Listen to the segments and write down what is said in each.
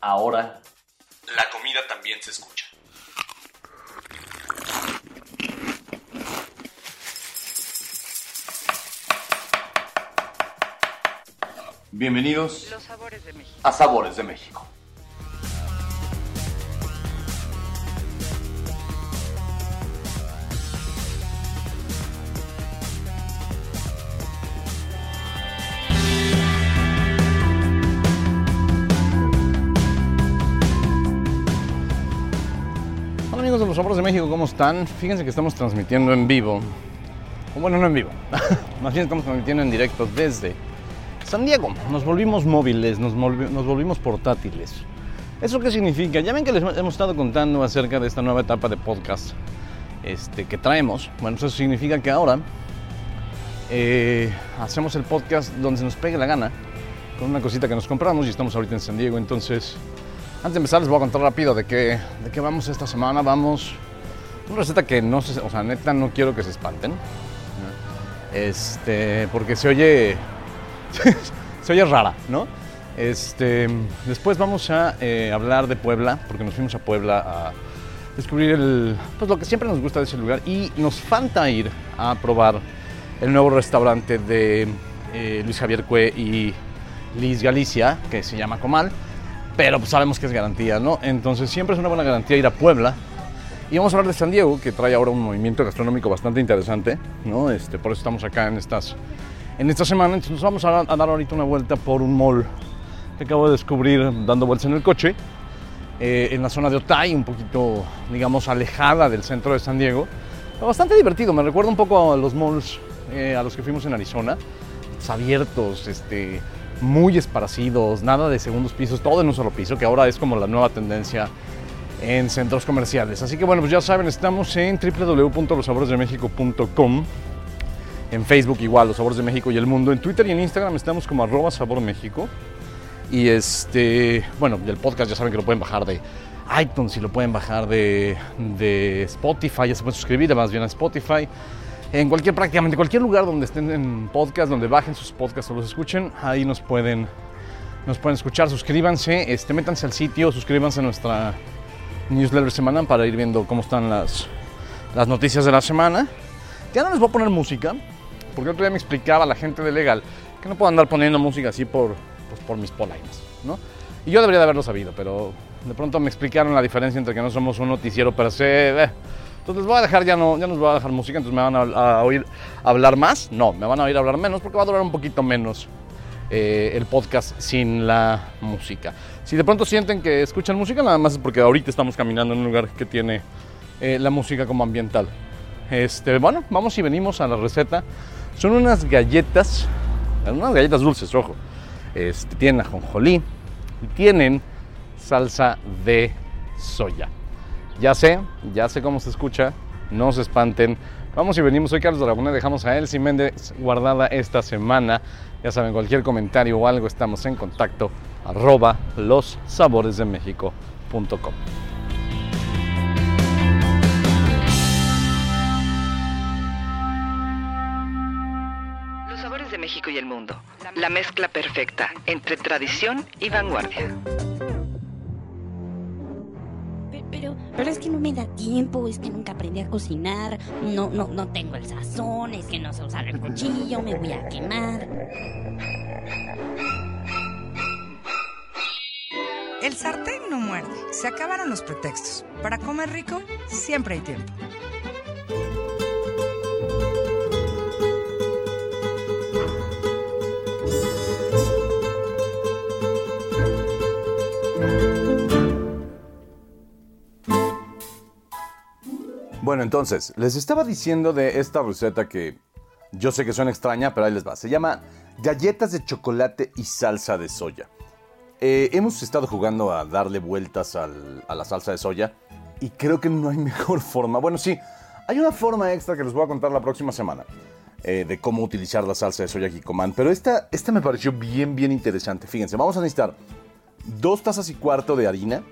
ahora la comida también se escucha. Bienvenidos Los sabores de México. a Sabores de México. De México, ¿cómo están? Fíjense que estamos transmitiendo en vivo. Bueno, no en vivo. Más bien estamos transmitiendo en directo desde San Diego. Nos volvimos móviles, nos, volvi- nos volvimos portátiles. ¿Eso qué significa? Ya ven que les hemos estado contando acerca de esta nueva etapa de podcast este, que traemos. Bueno, eso significa que ahora eh, hacemos el podcast donde se nos pegue la gana, con una cosita que nos compramos y estamos ahorita en San Diego. Entonces, antes de empezar les voy a contar rápido de qué, de qué vamos esta semana. Vamos una receta que no se, o sea, neta no quiero que se espanten. Este, porque se oye se oye rara, ¿no? Este, después vamos a eh, hablar de Puebla, porque nos fuimos a Puebla a descubrir el, pues lo que siempre nos gusta de ese lugar y nos falta ir a probar el nuevo restaurante de eh, Luis Javier Cue y Liz Galicia, que se llama Comal, pero pues sabemos que es garantía, ¿no? Entonces siempre es una buena garantía ir a Puebla. Y vamos a hablar de San Diego, que trae ahora un movimiento gastronómico bastante interesante, ¿no? Este, por eso estamos acá en estas en esta semana. Entonces nos vamos a, dar ahorita una vuelta por un mall que acabo de descubrir dando vueltas en el coche, eh, en la zona de Otay, un poquito, digamos, alejada del centro de San Diego. Bastante divertido, me recuerda un poco a los malls eh, a los que fuimos en Arizona. Abiertos, este, muy esparcidos, nada de segundos pisos, todo en un solo piso, que ahora es como la nueva tendencia en centros comerciales. Así que bueno, pues ya saben, estamos en www.losaboresdemexico.com en Facebook igual, Los Sabores de México y el Mundo. En Twitter y en Instagram estamos como arroba Sabor México. Y este, bueno, el podcast ya saben que lo pueden bajar de iTunes y lo pueden bajar de, de Spotify, ya se pueden suscribir más bien a Spotify. En cualquier, prácticamente cualquier lugar donde estén en podcast, donde bajen sus podcasts o los escuchen, ahí nos pueden, nos pueden escuchar. Suscríbanse, este, métanse al sitio, suscríbanse a nuestra newsletter semanal para ir viendo cómo están las, las noticias de la semana. Ya no les voy a poner música, porque otro día me explicaba la gente de Legal que no puedo andar poniendo música así por, pues, por mis polainas, ¿no? Y yo debería de haberlo sabido, pero de pronto me explicaron la diferencia entre que no somos un noticiero per se. eh. Entonces les voy a dejar, ya no, ya no les voy a dejar música, entonces me van a, a oír hablar más. No, me van a oír hablar menos porque va a durar un poquito menos eh, el podcast sin la música. Si de pronto sienten que escuchan música, nada más es porque ahorita estamos caminando en un lugar que tiene eh, la música como ambiental. Este, bueno, vamos y venimos a la receta. Son unas galletas, unas galletas dulces, ojo. Este, tienen ajonjolí y tienen salsa de soya. Ya sé, ya sé cómo se escucha, no se espanten. Vamos y venimos, soy Carlos Dragón, dejamos a Elsie Méndez guardada esta semana. Ya saben, cualquier comentario o algo, estamos en contacto, arroba. Los sabores de México y el mundo. La mezcla perfecta entre tradición y vanguardia. Pero, es que no me da tiempo, es que nunca aprendí a cocinar, no, no, no tengo el sazón, es que no sé usar el cuchillo, me voy a quemar. El sartén no muerde. Se acabaron los pretextos. Para comer rico, siempre hay tiempo. Bueno, entonces, les estaba diciendo de esta receta que yo sé que suena extraña, pero ahí les va. Se llama galletas de chocolate y salsa de soya. Eh, hemos estado jugando a darle vueltas a la salsa de soya y creo que no hay mejor forma. Bueno, sí, hay una forma extra que les voy a contar la próxima semana eh, de cómo utilizar la salsa de soya Kikoman. Pero esta, esta me pareció bien, bien interesante. Fíjense, vamos a necesitar dos tazas y cuarto de harina,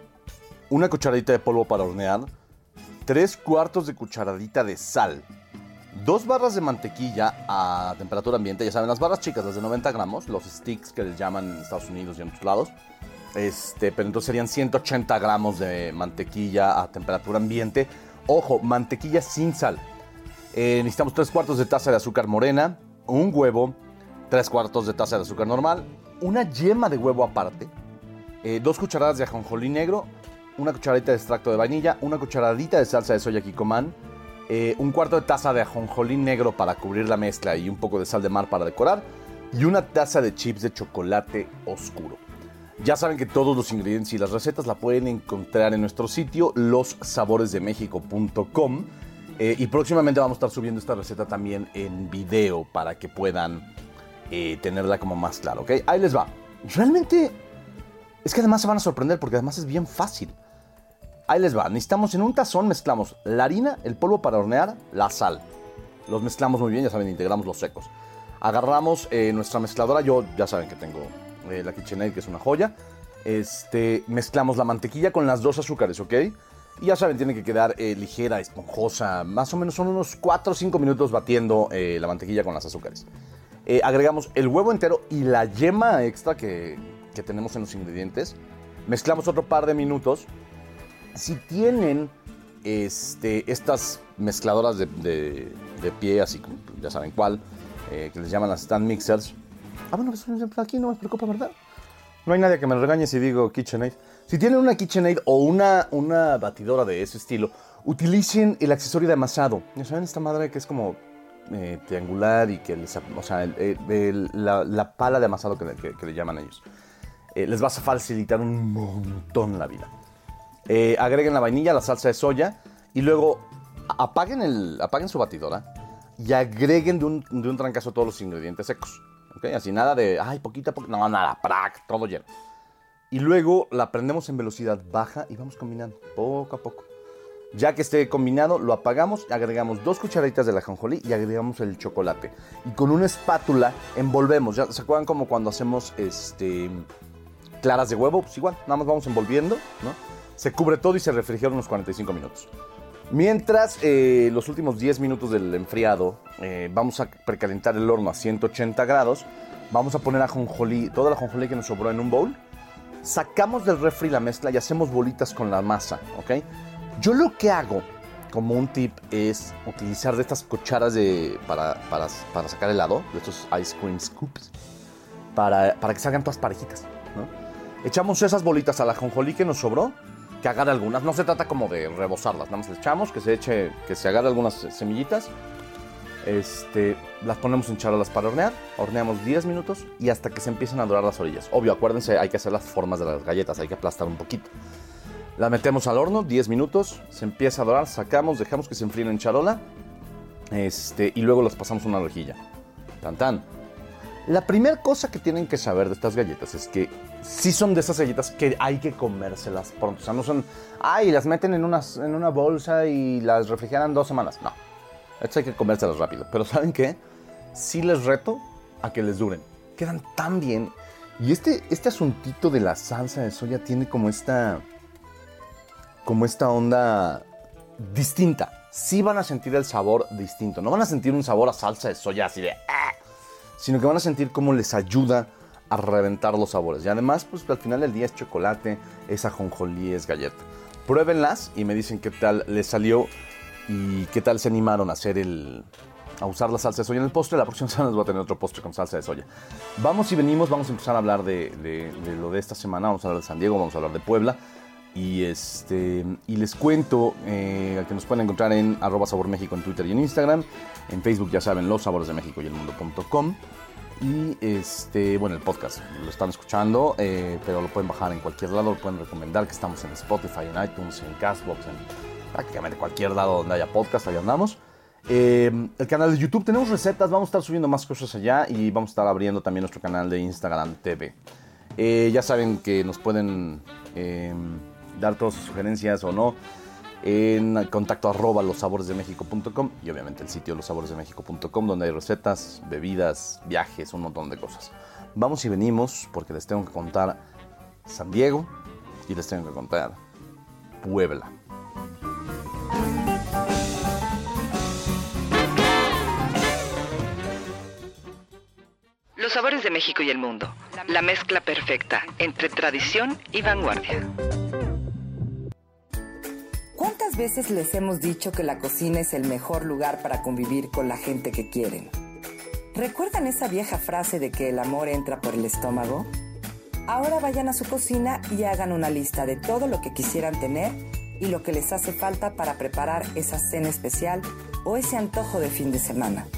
una cucharadita de polvo para hornear, tres cuartos de cucharadita de sal, dos barras de mantequilla a temperatura ambiente, ya saben, las barras chicas, las de 90 gramos, los sticks que les llaman en Estados Unidos y en otros lados, Este, pero entonces serían 180 gramos de mantequilla a temperatura ambiente. Ojo, mantequilla sin sal. Eh, necesitamos 3 cuartos de taza de azúcar morena, un huevo, 3 cuartos de taza de azúcar normal, una yema de huevo aparte, eh, dos cucharadas de ajonjolí negro, una cucharadita de extracto de vainilla, una cucharadita de salsa de soya Kikoman, eh, un cuarto de taza de ajonjolí negro para cubrir la mezcla y un poco de sal de mar para decorar, y una taza de chips de chocolate oscuro. Ya saben que todos los ingredientes y las recetas la pueden encontrar en nuestro sitio lossaboresdemexico.com eh, y próximamente vamos a estar subiendo esta receta también en video para que puedan eh, tenerla como más claro, ¿ok? Ahí les va. Realmente es que además se van a sorprender porque además es bien fácil. Ahí les va. Necesitamos en un tazón mezclamos la harina, el polvo para hornear, la sal. Los mezclamos muy bien, ya saben, integramos los secos. Agarramos eh, nuestra mezcladora, yo ya saben que tengo eh, la KitchenAid, que es una joya. Este, mezclamos la mantequilla con las dos azúcares, ¿ok? Y ya saben, tiene que quedar eh, ligera, esponjosa. Más o menos son unos 4 o 5 minutos batiendo la mantequilla con las azúcares. agregamos el huevo entero y la yema extra que, que tenemos en los ingredientes. Mezclamos otro par de minutos. Si tienen este, estas mezcladoras de, de, de pie, así ya saben cuál, eh, que les llaman las stand mixers. Ah, bueno, pues aquí no me preocupa, ¿verdad? No hay nadie que me regañe si digo KitchenAid. Si tienen una KitchenAid o una, una batidora de ese estilo, utilicen el accesorio de amasado. ¿Ya saben esta madre que es como eh, triangular y que les, o sea, la, pala de amasado que, le llaman ellos. Eh, les vas a facilitar un montón la vida. Agreguen la vainilla, la salsa de soya y luego apaguen, el, apaguen su batidora y agreguen de un, de un trancazo todos los ingredientes secos. ¿okay? Así nada de, ay, poquita, poquita. No, nada, prac, todo lleno. Y luego la prendemos en velocidad baja y vamos combinando poco a poco. Ya que esté combinado, lo apagamos, agregamos dos cucharaditas de la jonjolí y agregamos el chocolate. Y con una espátula envolvemos. ¿Ya se acuerdan como cuando hacemos este claras de huevo? Pues igual, nada más vamos envolviendo, ¿no? Se cubre todo y se refrigera unos 45 minutos. Mientras eh, los últimos 10 minutos del enfriado, eh, vamos a precalentar el horno a 180 grados. Vamos a poner ajonjolí, toda la ajonjolí que nos sobró en un bowl. Sacamos del refri la mezcla y hacemos bolitas con la masa, ¿ok? Yo lo que hago, como un tip, es utilizar de estas cucharas de, para, para, para sacar helado, de estos ice cream scoops, para, para que salgan todas parejitas, ¿no? Echamos esas bolitas a la ajonjolí que nos sobró que agarre algunas. No se trata como de rebosarlas, nada más le echamos, que se eche, que se agarre algunas semillitas. Este, las ponemos en charolas para hornear, horneamos 10 minutos y hasta que se empiecen a dorar las orillas. Obvio, acuérdense, hay que hacer las formas de las galletas, hay que aplastar un poquito. La metemos al horno, 10 minutos, se empieza a dorar, sacamos, dejamos que se enfríen en charola este, y luego las pasamos una rejilla. Tan tan. La primera cosa que tienen que saber de estas galletas es que sí son de esas galletas que hay que comérselas pronto. O sea, no son, ay, las meten en, en una bolsa y las refrigeran dos semanas. No, estas hay que comérselas rápido. Pero ¿saben qué? Sí les reto a que les duren. Quedan tan bien. Y este, este asuntito de la salsa de soya tiene como esta, como esta onda distinta. Sí van a sentir el sabor distinto. No van a sentir un sabor a salsa de soya así de... Ah", sino que van a sentir cómo les ayuda a reventar los sabores. Y además, pues al final del día es chocolate, es ajonjolí, es galleta. Pruébenlas y me dicen qué tal les salió y qué tal se animaron a hacer el a usar la salsa de soya en el postre. La próxima semana les voy a tener otro postre con salsa de soya. Vamos y venimos, vamos a empezar a hablar de, lo de esta semana. Vamos a hablar de San Diego, vamos a hablar de Puebla. Y, este, y les cuento eh, que nos pueden encontrar en arroba sabor México en Twitter y en Instagram. En Facebook ya saben, los sabores de México y el mundo.com. Y este, bueno, el podcast lo están escuchando, eh, pero lo pueden bajar en cualquier lado, lo pueden recomendar que estamos en Spotify, en iTunes, en Castbox, en prácticamente cualquier lado donde haya podcast, ahí andamos. Eh, el canal de YouTube, tenemos recetas, vamos a estar subiendo más cosas allá y vamos a estar abriendo también nuestro canal de Instagram TV. Eh, ya saben que nos pueden dar todas sus sugerencias o no en contacto arroba losaboresdemexico.com y obviamente el sitio losaboresdemexico.com donde hay recetas, bebidas, viajes, un montón de cosas. Vamos y venimos porque les tengo que contar San Diego y les tengo que contar Puebla. Los sabores de México y el mundo. La mezcla perfecta entre tradición y vanguardia. ¿Cuántas veces les hemos dicho que la cocina es el mejor lugar para convivir con la gente que quieren? ¿Recuerdan esa vieja frase de que el amor entra por el estómago? Ahora vayan a su cocina y hagan una lista de todo lo que quisieran tener y lo que les hace falta para preparar esa cena especial o ese antojo de fin de semana.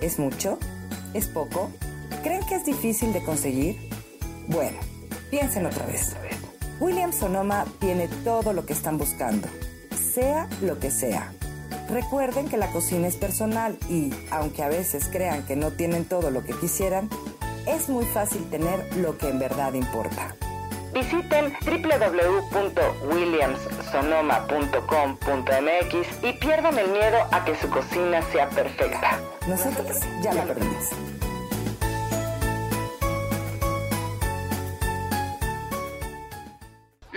¿Es mucho? ¿Es poco? ¿Creen que es difícil de conseguir? Bueno, piensen otra vez. William Sonoma tiene todo lo que están buscando, sea lo que sea. Recuerden que la cocina es personal y, aunque a veces crean que no tienen todo lo que quisieran, es muy fácil tener lo que en verdad importa. Visiten www.williamssonoma.com.mx y pierdan el miedo a que su cocina sea perfecta. Nosotros ya la perdimos.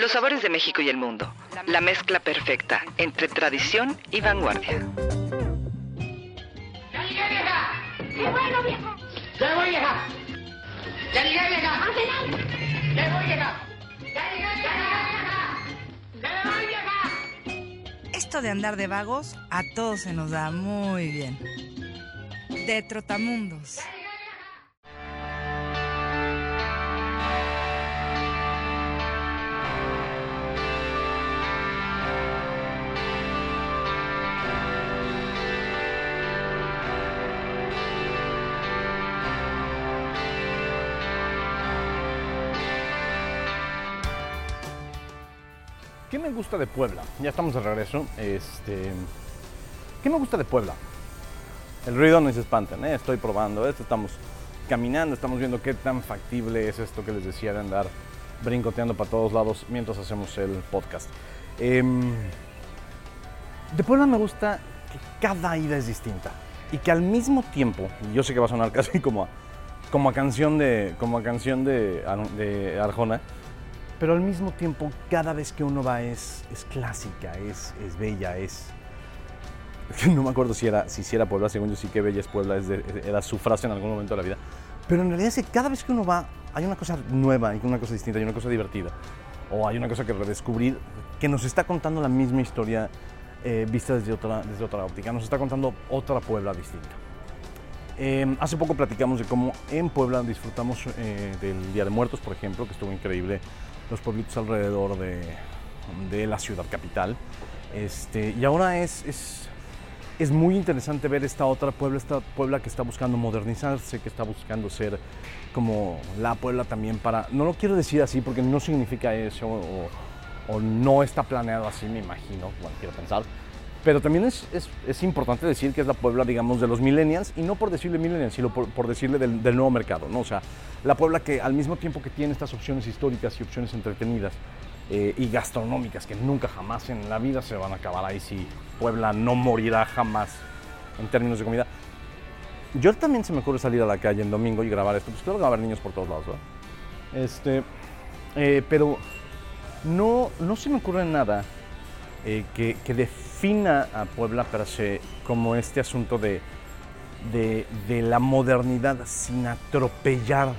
Los sabores de México y el mundo. La mezcla perfecta entre tradición y vanguardia. ¡Ya llegué, vieja! ¡Qué bueno, vieja! ¡Ya voy, vieja! ¡Ya llegué, vieja! ¡Ya voy, vieja! ¡Ya llegué, vieja! ¡Ya voy, vieja! Esto de andar de vagos a todos se nos da muy bien. De Trotamundos. ¿Qué me gusta de Puebla? Ya estamos de regreso. Este, ¿Qué me gusta de Puebla? El ruido no se espanten, ¿eh? estoy probando esto, estamos caminando, estamos viendo qué tan factible es esto que les decía de andar brincoteando para todos lados mientras hacemos el podcast. Em, de Puebla me gusta que cada ida es distinta y que al mismo tiempo, yo sé que va a sonar casi como a, como a canción de, como a canción de Arjona, pero al mismo tiempo cada vez que uno va es, es clásica, es, es bella, es... No me acuerdo si era, si era Puebla, según yo sí que bella es Puebla, es de- era su frase en algún momento de la vida. Pero en realidad es que cada vez que uno va hay una cosa nueva, hay una cosa distinta, hay una cosa divertida. O hay una cosa que redescubrir que nos está contando la misma historia eh, vista desde otra, desde otra óptica, nos está contando otra Puebla distinta. Eh, hace poco platicamos de cómo en Puebla disfrutamos eh, del Día de Muertos, por ejemplo, que estuvo increíble, los pueblitos alrededor de, de la ciudad capital. Este, y ahora es, es, es muy interesante ver esta otra Puebla, esta Puebla que está buscando modernizarse, que está buscando ser como la Puebla también para, no lo quiero decir así porque no significa eso o, no está planeado así, me imagino, bueno, quiero pensar. Pero también es, es, es importante decir que es la Puebla, digamos, de los millennials, y no por decirle millennials, sino por, por decirle del, del nuevo mercado, ¿no? O sea, la Puebla que al mismo tiempo que tiene estas opciones históricas y opciones entretenidas eh, y gastronómicas que nunca jamás en la vida se van a acabar ahí, si Puebla no morirá jamás en términos de comida. Yo también se me ocurre salir a la calle en domingo y grabar esto, pues claro que va a haber niños por todos lados, ¿verdad? Este, eh, pero no, no se me ocurre nada eh, que, que a Puebla per se como este asunto de, de, de la modernidad sin atropellar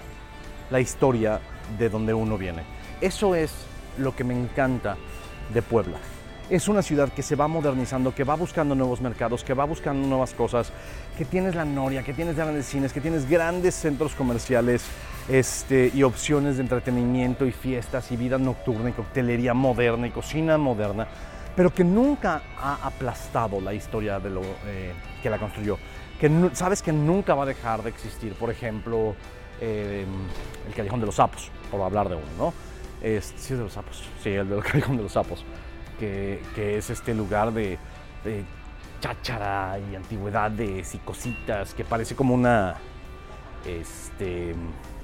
la historia de donde uno viene. Eso es lo que me encanta de Puebla. Es una ciudad que se va modernizando, que va buscando nuevos mercados, que va buscando nuevas cosas, que tienes la Noria, que tienes grandes cines, que tienes grandes centros comerciales este, y opciones de entretenimiento y fiestas y vida nocturna y coctelería moderna y cocina moderna, pero que nunca ha aplastado la historia de lo eh, que la construyó. Que sabes que nunca va a dejar de existir, por ejemplo, eh, el Callejón de los Sapos, por hablar de uno, ¿no? Es, sí, es de los sapos, sí, el del Callejón de los Sapos, que, que es este lugar de, de cháchara y antigüedades y cositas, que parece como una, este,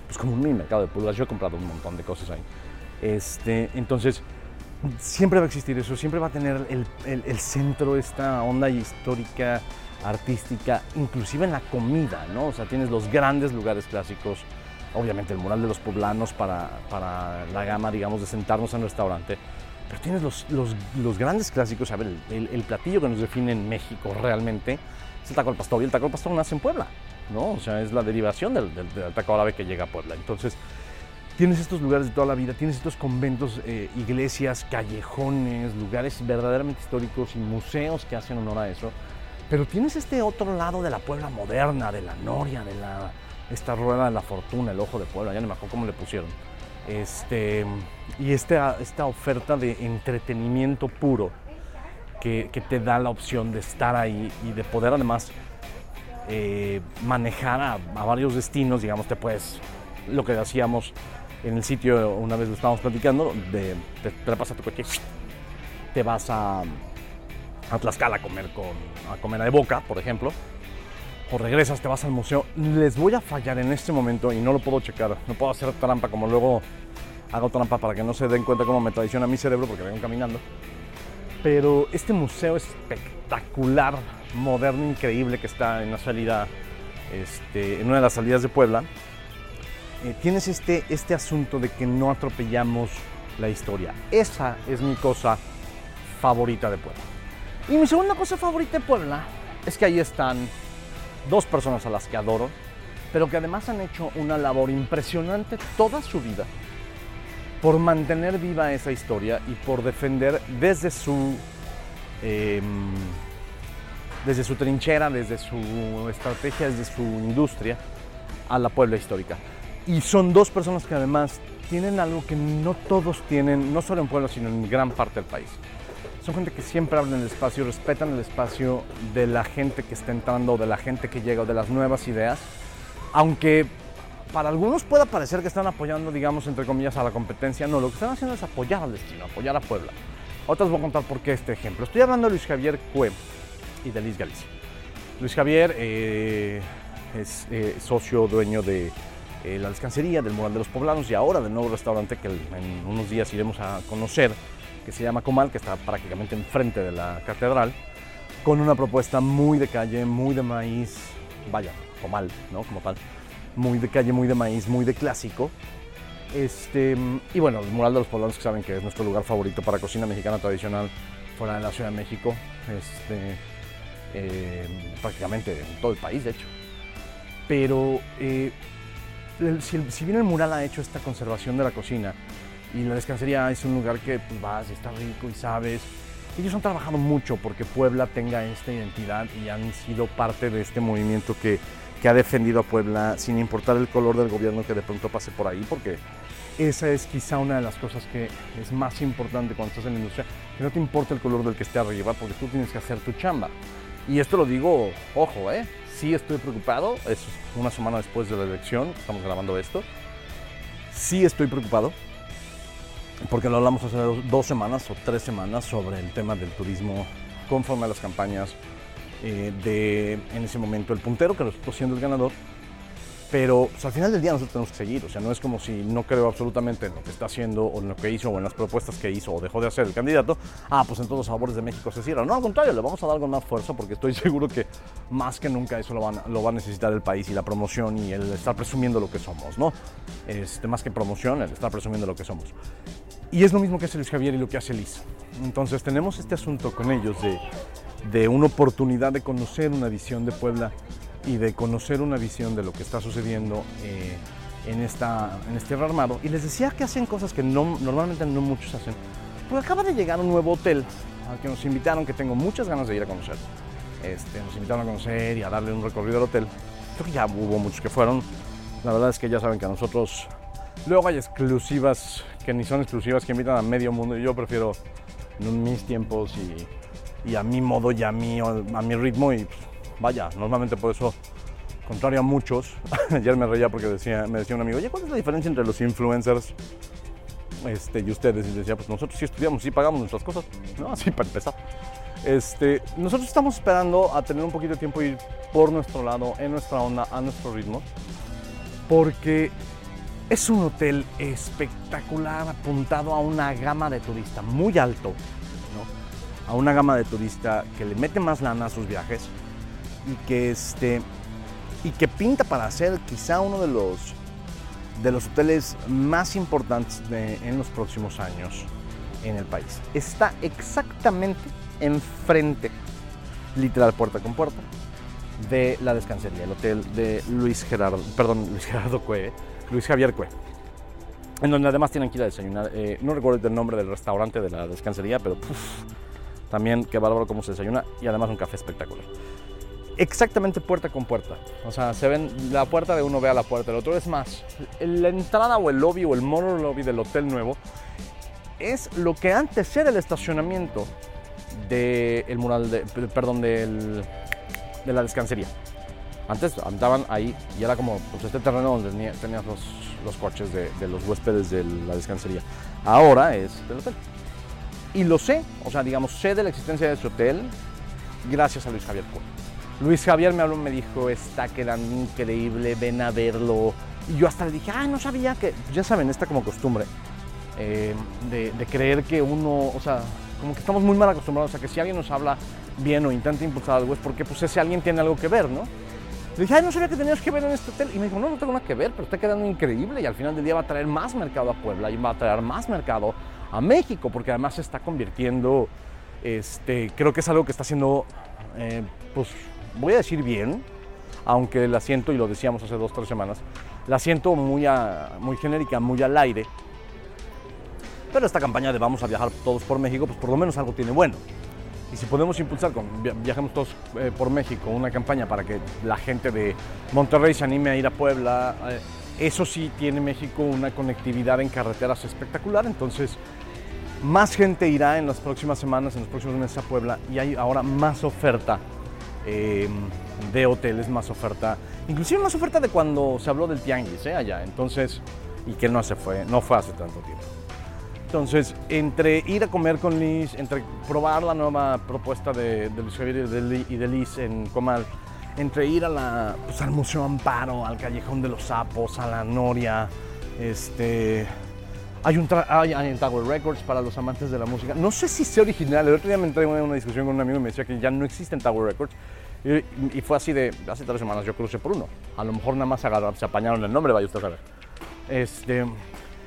pues como un mini mercado de pulgas. Yo he comprado un montón de cosas ahí. Este, entonces, siempre va a existir eso, siempre va a tener el, el- centro, esta onda histórica, artística, inclusive en la comida, ¿no? O sea, tienes los grandes lugares clásicos, obviamente el mural de los poblanos para, para la gama, digamos, de sentarnos en un restaurante, pero tienes los, los, los grandes clásicos, a ver, el platillo que nos define en México realmente es el taco al pastor, y el taco al pastor nace en Puebla, ¿no? O sea, es la derivación del, del- del taco árabe que llega a Puebla. Entonces, tienes estos lugares de toda la vida, tienes estos conventos, eh, iglesias, callejones, lugares verdaderamente históricos y museos que hacen honor a eso. Pero tienes este otro lado de la Puebla moderna, de la Noria, de la, esta rueda de la fortuna, el ojo de Puebla, ya no me acuerdo cómo le pusieron. Este, y esta, esta oferta de entretenimiento puro que, te da la opción de estar ahí y de poder además eh, manejar a, a varios destinos, digamos, te puedes, lo que hacíamos en el sitio, una vez lo estábamos platicando, de, te, te pasas tu coche, te vas a, a Tlaxcala a comer, con, a comer de boca, por ejemplo, o regresas, te vas al museo. Les voy a fallar en este momento y no lo puedo checar, no puedo hacer trampa como luego hago trampa para que no se den cuenta cómo me traiciona mi cerebro porque vengo caminando. Pero este museo espectacular, moderno, increíble que está en la salida, este, en una de las salidas de Puebla, eh, tienes este, este asunto de que no atropellamos la historia. Esa es mi cosa favorita de Puebla. Y mi segunda cosa favorita de Puebla es que ahí están dos personas a las que adoro, pero que además han hecho una labor impresionante toda su vida por mantener viva esa historia y por defender desde su eh, desde su trinchera, desde su estrategia, desde su industria a la Puebla histórica. Y son dos personas que además tienen algo que no todos tienen, no solo en Puebla, sino en gran parte del país. Son gente que siempre hablan el espacio, respetan el espacio de la gente que está entrando, de la gente que llega, de las nuevas ideas, aunque para algunos pueda parecer que están apoyando, digamos, entre comillas, a la competencia. No, lo que están haciendo es apoyar al destino, apoyar a Puebla. Otras voy a contar por qué este ejemplo. Estoy hablando de Luis Javier Cue y de Liz Galicia. Luis Javier eh, es eh, socio, dueño de eh, la descansería, del Mural de los Poblanos y ahora del nuevo restaurante que en unos días iremos a conocer, que se llama Comal, que está prácticamente enfrente de la catedral, con una propuesta muy de calle, muy de maíz, vaya, Comal, ¿no? Como tal muy de calle, muy de maíz, muy de clásico. Este, y bueno, el Mural de los Poblanos, que saben que es nuestro lugar favorito para cocina mexicana tradicional fuera de la Ciudad de México, este, eh, prácticamente en todo el país, de hecho. Pero eh, si, bien el mural ha hecho esta conservación de la cocina y la descansería es un lugar que pues, vas y está rico y sabes, ellos han trabajado mucho porque Puebla tenga esta identidad y han sido parte de este movimiento que, que ha defendido a Puebla sin importar el color del gobierno que de pronto pase por ahí, porque esa es quizá una de las cosas que es más importante cuando estás en la industria, que no te importa el color del que esté arriba, porque tú tienes que hacer tu chamba. Y esto lo digo, ojo, ¿eh? Sí estoy preocupado, es una semana después de la elección, estamos grabando esto. Sí estoy preocupado, porque lo hablamos hace dos, semanas o tres semanas sobre el tema del turismo conforme a las campañas eh, de, en ese momento, el puntero, que resultó siendo el ganador. Pero al final del día nosotros tenemos que seguir, o sea, no es como si no creo absolutamente en lo que está haciendo o en lo que hizo o en las propuestas que hizo o dejó de hacer el candidato, ah, pues en todos los sabores de México se cierra. No, al contrario, le vamos a dar con más fuerza porque estoy seguro que más que nunca eso lo, van- lo va a necesitar el país y la promoción y el estar presumiendo lo que somos, ¿no? Este, más que promoción, el estar presumiendo lo que somos. Y es lo mismo que hace Luis Javier y lo que hace Liz. Entonces tenemos este asunto con ellos de, de una oportunidad de conocer una visión de Puebla y de conocer una visión de lo que está sucediendo eh, en, esta, en este armado. Y les decía que hacen cosas que no, normalmente no muchos hacen. Porque acaba de llegar un nuevo hotel al que nos invitaron, que tengo muchas ganas de ir a conocer. Este, nos invitaron a conocer y a darle un recorrido al hotel. Creo que ya hubo muchos que fueron. La verdad es que ya saben que a nosotros luego hay exclusivas que ni son exclusivas, que invitan a medio mundo y yo prefiero mis tiempos y, y a mi modo y a mi, a mi ritmo y pues, vaya, normalmente por eso, contrario a muchos, ayer me reía porque decía, me decía un amigo, oye, ¿cuál es la diferencia entre los influencers este, y ustedes? Y decía, pues nosotros sí estudiamos, sí pagamos nuestras cosas, ¿no? Así para empezar. Este, nosotros estamos esperando a tener un poquito de tiempo ir por nuestro lado, en nuestra onda, a nuestro ritmo, porque es un hotel espectacular, apuntado a una gama de turista muy alto, ¿no? a una gama de turista que le mete más lana a sus viajes y que, este, y que pinta para ser quizá uno de los, de los hoteles más importantes de- en los próximos años en el país. Está exactamente enfrente, literal puerta con puerta, de la descansería, el hotel de Luis Gerardo, perdón, Luis Gerardo Cue, Luis Javier Cue. en donde además tienen que ir a desayunar. Eh, no recuerdo el nombre del restaurante de la descansería, pero también qué bárbaro cómo se desayuna y además un café espectacular. Exactamente puerta con puerta. O sea, se ven, la puerta de uno ve a la puerta del otro. Es más, la entrada o el lobby o el mono lobby del hotel nuevo es lo que antes era el estacionamiento del mural, de, perdón, del, de la descansería. Antes andaban ahí y era como pues, este terreno donde tenía- tenías los, los coches de, de los huéspedes de la descansería. Ahora es del hotel. Y lo sé, o sea, digamos, sé de la existencia de ese hotel gracias a Luis Javier. Luis Javier me habló, me dijo, está quedando increíble, ven a verlo. Y yo hasta le dije, ah, no sabía que, ya saben, esta como costumbre eh, de, de creer que uno, o sea, como que estamos muy mal acostumbrados a que si alguien nos habla bien o intenta impulsar algo es porque pues ese alguien tiene algo que ver, ¿no? Le dije, ay, no sabía que tenías que ver en este hotel. Y me dijo, no, no tengo nada que ver, pero está quedando increíble y al final del día va a traer más mercado a Puebla y va a traer más mercado a México, porque además se está convirtiendo, este, creo que es algo que está haciendo, eh, pues, voy a decir bien, aunque la siento, y lo decíamos hace dos, tres semanas, la siento muy, a- muy genérica, muy al aire. Pero esta campaña de vamos a viajar todos por México, pues por lo menos algo tiene bueno. Y si podemos impulsar con via- Viajemos Todos eh, por México una campaña para que la gente de Monterrey se anime a ir a Puebla, eh, eso sí tiene México una conectividad en carreteras espectacular. Entonces, más gente irá en las próximas semanas, en los próximos meses a Puebla y hay ahora más oferta eh, de hoteles, más oferta, inclusive más oferta de cuando se habló del tianguis eh, allá. Entonces, y que no se fue, no fue hace tanto tiempo. Entonces, entre ir a comer con Liz, entre probar la nueva propuesta de, Luis Javier y de, Liz en Comal, entre ir pues, al Museo Amparo, al Callejón de los Sapos, a la Noria, este, hay un hay, en Tower Records para los amantes de la música. No sé si sea original. El otro día me entré en una, discusión con un amigo y me decía que ya no existen Tower Records. Y, fue así de hace tres semanas yo crucé por uno. A lo mejor nada más se, apañaron el nombre, vaya usted a saber. Este,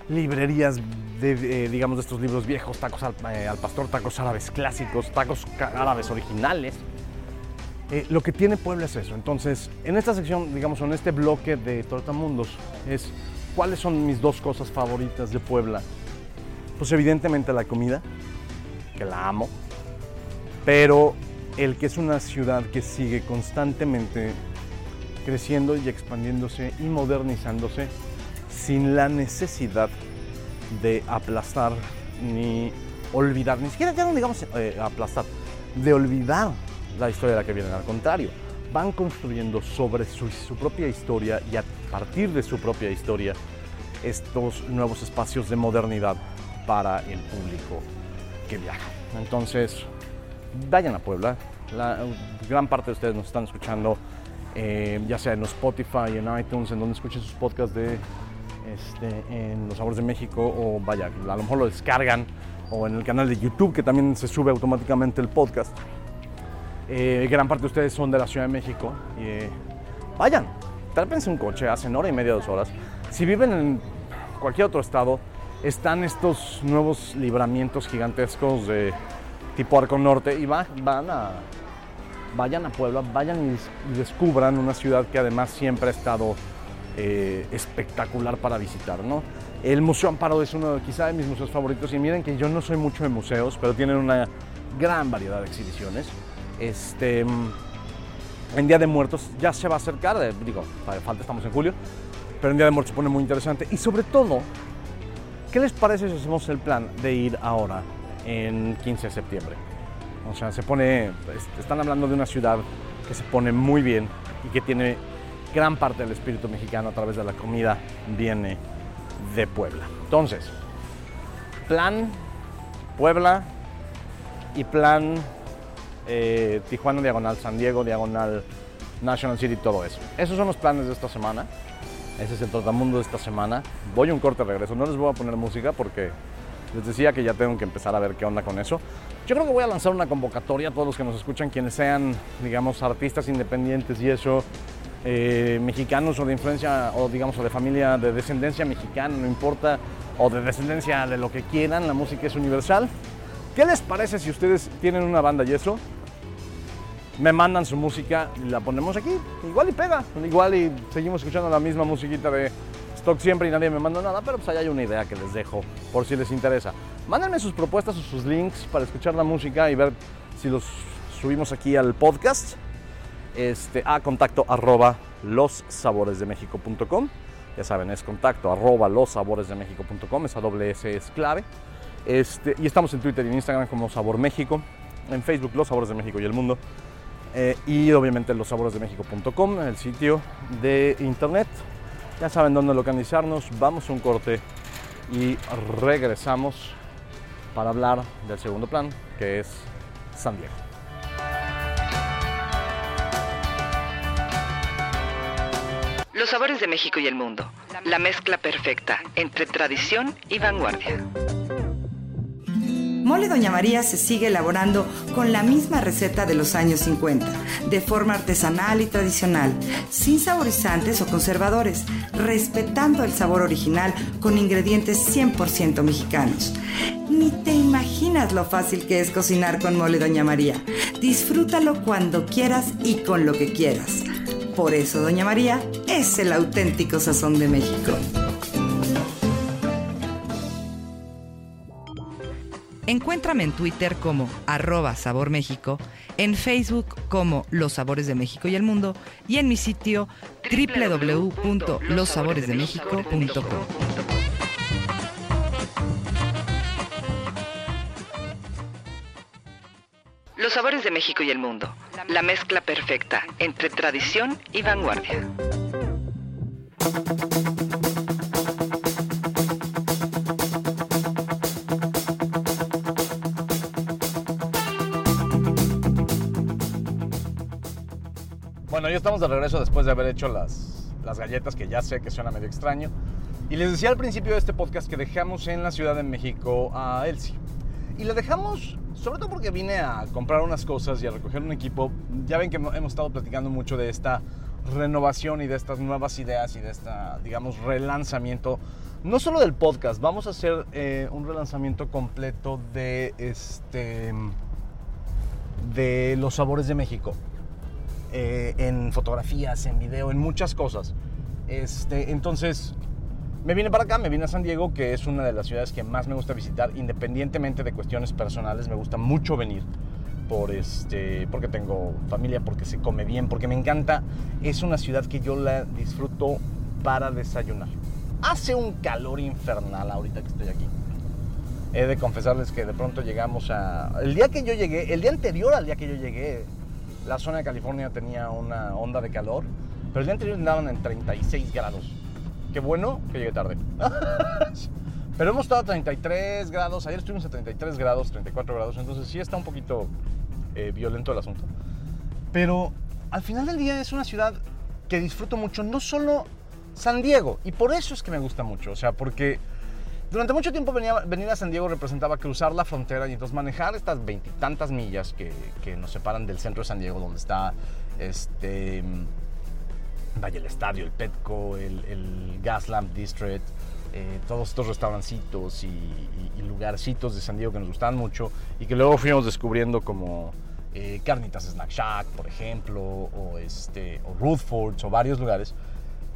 librerías de, eh, digamos, de estos libros viejos, tacos al, eh, pastor, tacos árabes clásicos, tacos árabes originales. Eh, lo que tiene Puebla es eso. Entonces, en esta sección, digamos, en este bloque de Tortamundos, es cuáles son mis dos cosas favoritas de Puebla. Pues evidentemente la comida, que la amo, pero el que es una ciudad que sigue constantemente creciendo y expandiéndose y modernizándose sin la necesidad de aplastar ni olvidar, ni siquiera ya no digamos eh, aplastar, de olvidar la historia de la que vienen. Al contrario, van construyendo sobre su, su propia historia y a partir de su propia historia estos nuevos espacios de modernidad para el público que viaja. Entonces, vayan a Puebla. La gran parte de ustedes nos están escuchando, eh, ya sea en Spotify, en iTunes, en donde escuchen sus podcasts de este, en Los Sabores de México, o vaya, a lo mejor lo descargan, o en el canal de YouTube, que también se sube automáticamente el podcast. Eh, gran parte de ustedes son de la Ciudad de México. y, eh, vayan, trápense un coche, hacen hora y media, dos horas. Si viven en cualquier otro estado, están estos nuevos libramientos gigantescos de tipo Arco Norte y va- van a, vayan a Puebla, vayan y, des- y descubran una ciudad que además siempre ha estado eh, espectacular para visitar, ¿no? El Museo Amparo es uno quizá de mis museos favoritos y miren que yo no soy mucho de museos, pero tienen una gran variedad de exhibiciones. Este, mm, en Día de Muertos ya se va a acercar, eh, digo, falta, estamos en julio, pero en Día de Muertos se pone muy interesante y sobre todo, ¿qué les parece si hacemos el plan de ir ahora en 15 de septiembre? O sea, se pone, es- están hablando de una ciudad que se pone muy bien y que tiene gran parte del espíritu mexicano a través de la comida, viene de Puebla. Entonces, plan Puebla y plan eh, Tijuana diagonal San Diego, diagonal National City, todo eso. Esos son los planes de esta semana. Ese es el trotamundo de esta semana. Voy a un corte regreso. No les voy a poner música porque les decía que ya tengo que empezar a ver qué onda con eso. Yo creo que voy a lanzar una convocatoria a todos los que nos escuchan, quienes sean, digamos, artistas independientes y eso, eh, mexicanos o de influencia, o digamos, o de familia, de descendencia mexicana, no importa, o de descendencia de lo que quieran, la música es universal. ¿Qué les parece si ustedes tienen una banda y eso? Me mandan su música y la ponemos aquí. Igual y pega, igual y seguimos escuchando la misma musiquita de stock siempre y nadie me manda nada, pero pues ahí hay una idea que les dejo por si les interesa. Mándenme sus propuestas o sus links para escuchar la música y ver si los subimos aquí al podcast. Este, a contacto arroba lossaboresdemexico.com. Ya saben, es contacto arroba lossaboresdemexico.com. Esa doble S es clave. Este, y estamos en Twitter y en Instagram como Sabor México. En Facebook, Los Sabores de México y el Mundo. Eh, y obviamente lossaboresdemexico.com, el sitio de internet. Ya saben dónde localizarnos. Vamos a un corte y regresamos para hablar del segundo plan, que es San Diego. Los sabores de México y el mundo. La mezcla perfecta entre tradición y vanguardia. Mole Doña María se sigue elaborando con la misma receta de los años 50, de forma artesanal y tradicional, sin saborizantes o conservadores, respetando el sabor original con ingredientes 100% mexicanos. Ni te imaginas lo fácil que es cocinar con Mole Doña María. Disfrútalo cuando quieras y con lo que quieras. Por eso Doña María es el auténtico sazón de México. Encuéntrame en Twitter como arroba Sabor México, en Facebook como Los Sabores de México y el Mundo y en mi sitio www.lossaboresdemexico.com. Los sabores de México y el mundo. La mezcla perfecta entre tradición y vanguardia. Ya estamos de regreso después de haber hecho las, las galletas, que ya sé que suena medio extraño. Y les decía al principio de este podcast que dejamos en la Ciudad de México a Elsie. Y la dejamos sobre todo porque vine a comprar unas cosas y a recoger un equipo. Ya ven que hemos estado platicando mucho de esta renovación y de estas nuevas ideas y de esta, digamos, relanzamiento. No solo del podcast, vamos a hacer eh, un relanzamiento completo de este de los sabores de México. Eh, en fotografías, en video, en muchas cosas. Este, entonces, me vine para acá, me vine a San Diego, que es una de las ciudades que más me gusta visitar, independientemente de cuestiones personales, me gusta mucho venir. Por este, porque tengo familia, porque se come bien, porque me encanta. Es una ciudad que yo la disfruto para desayunar. Hace un calor infernal ahorita que estoy aquí. He de confesarles que de pronto llegamos a... El día que yo llegué, el día anterior al día que yo llegué, la zona de California tenía una onda de calor, pero el día anterior andaban en 36 grados. Qué bueno que llegué tarde. pero hemos estado a 33 grados, ayer estuvimos a 33 grados, 34 grados, entonces sí está un poquito eh, violento el asunto. Pero al final del día es una ciudad que disfruto mucho, no solo San Diego, y por eso es que me gusta mucho, o sea, porque durante mucho tiempo venir a San Diego representaba cruzar la frontera y entonces manejar estas veintitantas millas que, nos separan del centro de San Diego, donde está este, Valle el Estadio, el Petco, el, el Gaslamp District, eh, todos estos restaurancitos y, y, lugarcitos de San Diego que nos gustaban mucho y que luego fuimos descubriendo como eh, Carnitas Snack Shack, por ejemplo, o, este, o Rutherford's o varios lugares.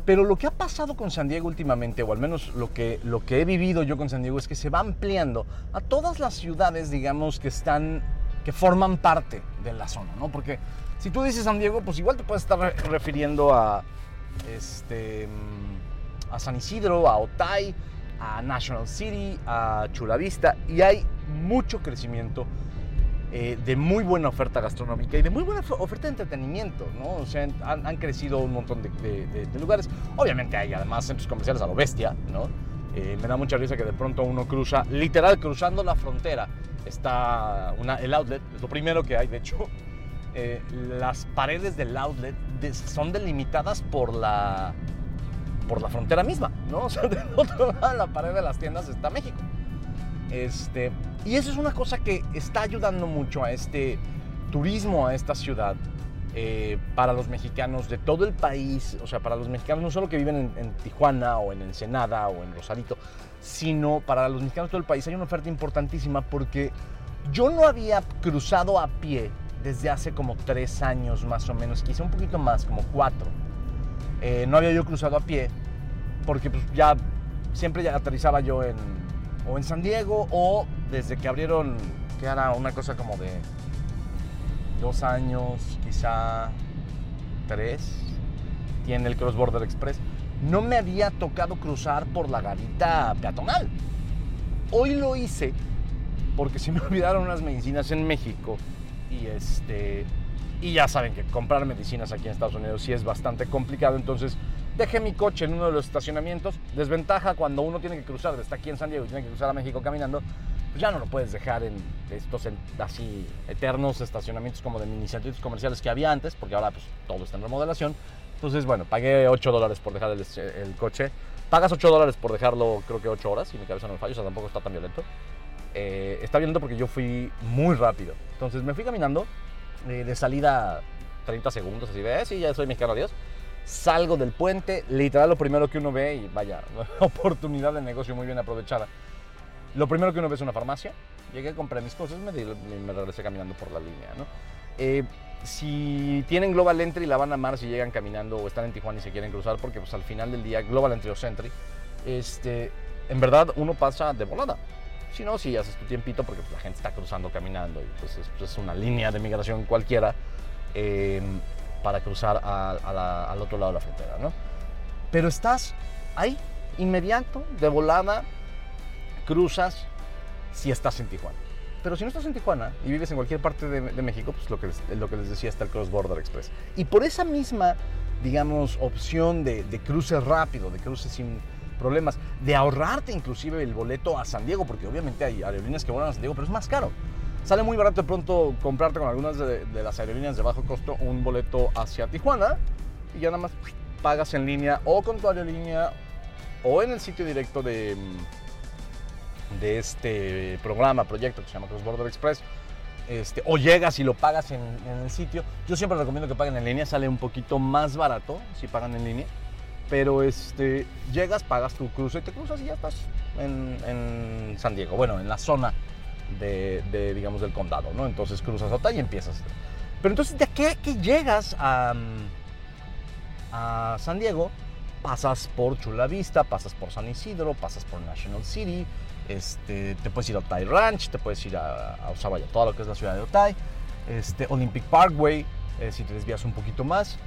Pero lo que ha pasado con San Diego últimamente, o al menos lo que, lo que he vivido yo con San Diego, es que se va ampliando a todas las ciudades, digamos, que están, que forman parte de la zona, ¿no? Porque si tú dices San Diego, pues igual te puedes estar refiriendo a, este, a San Isidro, a Otay, a National City, a Chula Vista, y hay mucho crecimiento eh, de muy buena oferta gastronómica y de muy buena oferta de entretenimiento, ¿no? O sea, han, han crecido un montón de, de, de, de, lugares. Obviamente hay además centros comerciales a lo bestia, ¿no? Eh, me da mucha risa que de pronto uno cruza, literal, cruzando la frontera, está una, el outlet, es lo primero que hay, de hecho. Eh, las paredes del outlet son delimitadas por la, por la frontera misma, ¿no? O sea, del otro lado de la pared de las tiendas está México. Este, y eso es una cosa que está ayudando mucho a este turismo, a esta ciudad, eh, para los mexicanos de todo el país, o sea, para los mexicanos no solo que viven en, Tijuana o en Ensenada o en Rosarito, sino para los mexicanos de todo el país hay una oferta importantísima porque yo no había cruzado a pie desde hace como tres años más o menos, quizá un poquito más, como cuatro. Eh, no había yo cruzado a pie porque pues, ya siempre ya aterrizaba yo en, o en San Diego o desde que abrieron, que era una cosa como de dos años, quizá tres, tiene el Cross Border Express, no me había tocado cruzar por la garita peatonal. Hoy lo hice porque se me olvidaron unas medicinas en México y este y ya saben que comprar medicinas aquí en Estados Unidos sí es bastante complicado, entonces dejé mi coche en uno de los estacionamientos. Desventaja cuando uno tiene que cruzar, está aquí en San Diego y tiene que cruzar a México caminando, pues ya no lo puedes dejar en estos en- así eternos estacionamientos como de mini centros comerciales que había antes, porque ahora pues todo está en remodelación. Entonces, bueno, pagué 8 dólares por dejar el, coche. Pagas 8 dólares por dejarlo, creo que 8 horas, si mi cabeza no me falla, o sea, tampoco está tan violento. Eh, está violento porque yo fui muy rápido. Entonces me fui caminando eh, de salida 30 segundos, así de, eh, sí, ya soy mexicano, adiós. Salgo del puente, literal lo primero que uno ve, y vaya, oportunidad de negocio muy bien aprovechada. Lo primero que uno ve es una farmacia. Llegué, compré mis cosas me, di- me regresé caminando por la línea, ¿no? Eh, si tienen Global Entry la van a amar si llegan caminando o están en Tijuana y se quieren cruzar, porque pues al final del día, Global Entry o Sentry, este, en verdad uno pasa de volada. Si no, si haces tu tiempito, porque pues, la gente está cruzando caminando y pues es, pues, es una línea de migración cualquiera eh, para cruzar a- al otro lado de la frontera, ¿no? Pero estás ahí, inmediato, de volada, cruzas si estás en Tijuana. Pero si no estás en Tijuana y vives en cualquier parte de, de México, pues lo que, les, lo que les decía está el Cross Border Express. Y por esa misma, digamos, opción de, de cruce rápido, de cruce sin problemas, de ahorrarte inclusive el boleto a San Diego, porque obviamente hay aerolíneas que vuelan a San Diego, pero es más caro. Sale muy barato de pronto comprarte con algunas de, las aerolíneas de bajo costo un boleto hacia Tijuana y ya nada más pagas en línea o con tu aerolínea o en el sitio directo de, mm, de este programa, proyecto que se llama Cross Border Express. Este, o llegas y lo pagas en, en el sitio. Yo siempre recomiendo que paguen en línea, sale un poquito más barato si pagan en línea. Pero este, llegas, pagas tu cruce y te cruzas y ya estás en, en San Diego. Bueno, en la zona de, digamos, del condado, ¿no? Entonces cruzas hasta y empiezas. Pero entonces, de aquí a que llegas a, mm, a San Diego, pasas por Chula Vista, pasas por San Isidro, pasas por National City, este, te puedes ir a Otay Ranch, te puedes ir a, a todo lo que es la ciudad de Otay, este, Olympic Parkway, eh, si te desvías un poquito más,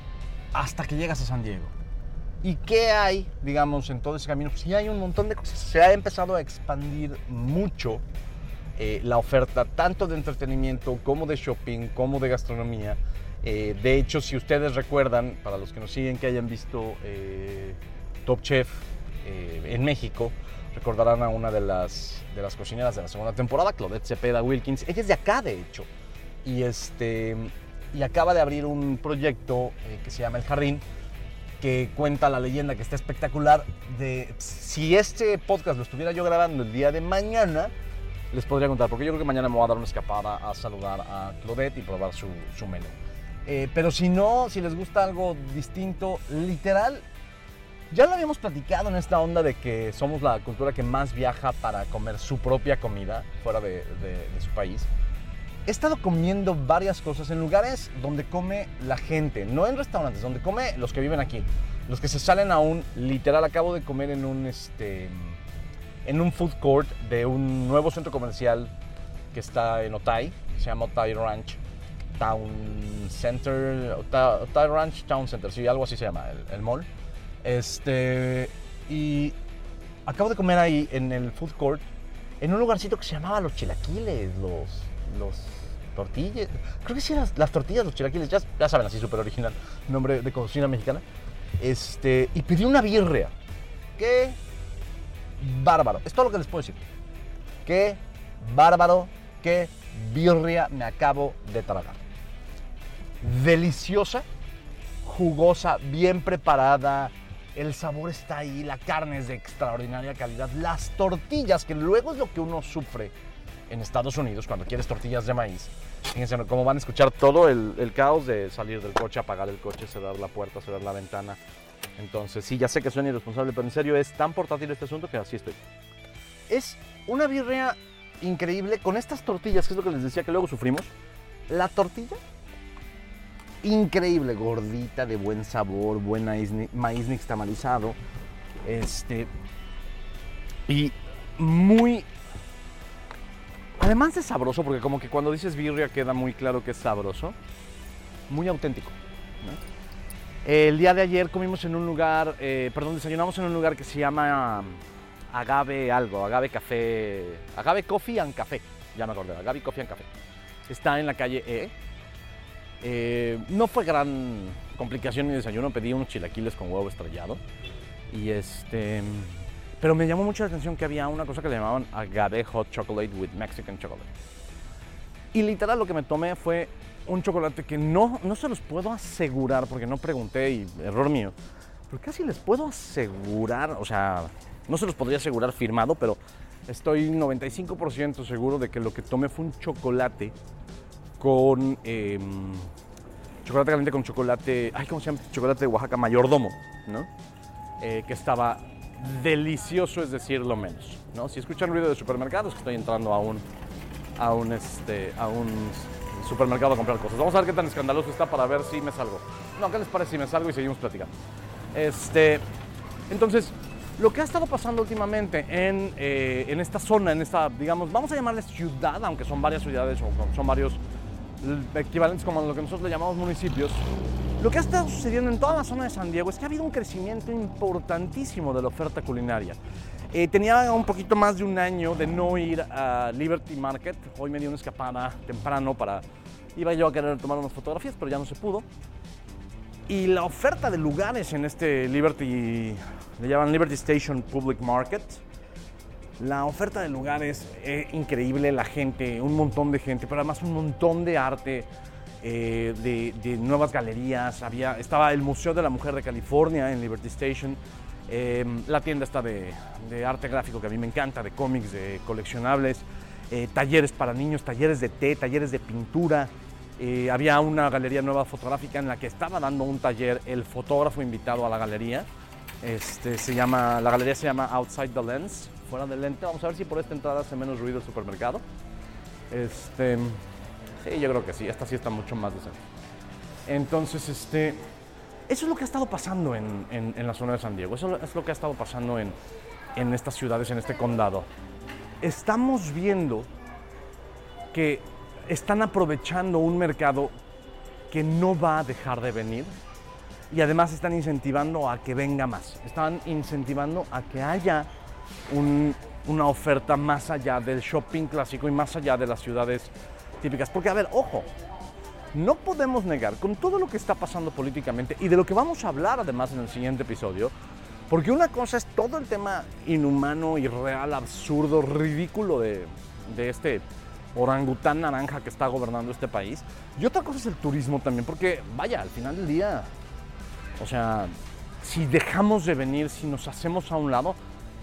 hasta que llegas a San Diego. ¿Y qué hay, digamos, en todo ese camino? Pues sí hay un montón de cosas. Se ha empezado a expandir mucho eh, la oferta, tanto de entretenimiento como de shopping, como de gastronomía. Eh, de hecho, si ustedes recuerdan, para los que nos siguen que hayan visto eh, Top Chef en México, recordarán a una de las, de las cocineras de la segunda temporada, Claudette Cepeda Wilkins. Ella es de acá, de hecho. Y, este, y acaba de abrir un proyecto que se llama El Jardín, que cuenta la leyenda que está espectacular de si este podcast lo estuviera yo grabando el día de mañana, les podría contar, porque yo creo que mañana me voy a dar una escapada a saludar a Claudette y probar su, su menú. Eh, pero si no, si les gusta algo distinto, literal, ya lo habíamos platicado en esta onda de que somos la cultura que más viaja para comer su propia comida fuera de, de- de su país. He estado comiendo varias cosas en lugares donde come la gente, no en restaurantes, donde come los que viven aquí. Los que se salen a un, literal, acabo de comer en un, este, en un food court de un nuevo centro comercial que está en Otay, que se llama Otay Ranch Town Center, Otay, Ranch Town Center, sí, algo así se llama el, el mall. Este, y acabo de comer ahí en el food court, en un lugarcito que se llamaba Los Chilaquiles, los, los tortillas, creo que sí, las, las tortillas, los chilaquiles, ya, ya saben, así súper original, nombre de cocina mexicana. Este, y pedí una birria. Qué bárbaro, es todo lo que les puedo decir. Qué bárbaro, qué birria me acabo de tragar. Deliciosa, jugosa, bien preparada. El sabor está ahí, la carne es de extraordinaria calidad. Las tortillas, que luego es lo que uno sufre en Estados Unidos cuando quieres tortillas de maíz. Fíjense cómo van a escuchar todo el, el caos de salir del coche, apagar el coche, cerrar la puerta, cerrar la ventana. Entonces, sí, ya sé que suena irresponsable, pero en serio es tan portátil este asunto que así estoy. Es una birria increíble con estas tortillas, que es lo que les decía que luego sufrimos. La tortilla, increíble, gordita, de buen sabor, buen maíz, ni- maíz nixtamalizado. Este. Y muy. Además de sabroso, porque como que cuando dices birria queda muy claro que es sabroso. Muy auténtico. El día de ayer comimos en un lugar, eh, perdón, desayunamos en un lugar que se llama um, Agave algo, Agave Café, Agave Coffee and Café, ya me acordé, Agave Coffee and Café. Está en la calle E. Eh, no fue gran complicación mi desayuno, pedí unos chilaquiles con huevo estrellado. Y este. Pero me llamó mucho la atención que había una cosa que le llamaban agave hot chocolate with Mexican chocolate. Y literal lo que me tomé fue un chocolate que no, no se los puedo asegurar porque no pregunté y error mío. Pero casi les puedo asegurar, o sea, no se los podría asegurar firmado, pero estoy 95% seguro de que lo que tomé fue un chocolate con em, chocolate caliente con chocolate, ay, ¿cómo se llama? Chocolate de Oaxaca mayordomo, ¿no? Eh, que estaba delicioso, es decir, lo menos, ¿no? Si escuchan ruido de supermercados, que estoy entrando a un, a un, este, a un supermercado a comprar cosas. Vamos a ver qué tan escandaloso está para ver si me salgo. No, ¿qué les parece si me salgo y seguimos platicando? Este, entonces, lo que ha estado pasando últimamente en, eh, en esta zona, en esta, digamos, vamos a llamarle ciudad, aunque son varias ciudades o son varios l- equivalentes como lo que nosotros le llamamos municipios, lo que ha estado sucediendo en toda la zona de San Diego es que ha habido un crecimiento importantísimo de la oferta culinaria. Eh, tenía un poquito más de un año de no ir a Liberty Market. Hoy me di una escapada temprano para... Iba yo a querer tomar unas fotografías, pero ya no se pudo. Y la oferta de lugares en este Liberty, le llaman Liberty Station Public Market, la oferta de lugares es increíble, la gente, un montón de gente, pero además un montón de arte, eh, de, de nuevas galerías. Había, estaba el Museo de la Mujer de California en Liberty Station. Eh, la tienda está de, de arte gráfico que a mí me encanta, de cómics, de coleccionables, eh, talleres para niños, talleres de té, talleres de pintura. Eh, había una galería nueva fotográfica en la que estaba dando un taller el fotógrafo invitado a la galería. Este, se llama, la galería se llama Outside the Lens, fuera del lente. Vamos a ver si por esta entrada hace menos ruido el supermercado. Este, sí, yo creo que sí, esta sí está mucho más decente. Entonces, este, eso es lo que ha estado pasando en, en- la zona de San Diego, eso es lo que ha estado pasando en, en estas ciudades, en este condado. Estamos viendo que están aprovechando un mercado que no va a dejar de venir y además están incentivando a que venga más. Están incentivando a que haya un- una oferta más allá del shopping clásico y más allá de las ciudades típicas. Porque, a ver, ojo, no podemos negar con todo lo que está pasando políticamente y de lo que vamos a hablar además en el siguiente episodio, porque una cosa es todo el tema inhumano, irreal, absurdo, ridículo de, de este orangután naranja que está gobernando este país, y otra cosa es el turismo también, porque vaya, al final del día, o sea, si dejamos de venir, si nos hacemos a un lado,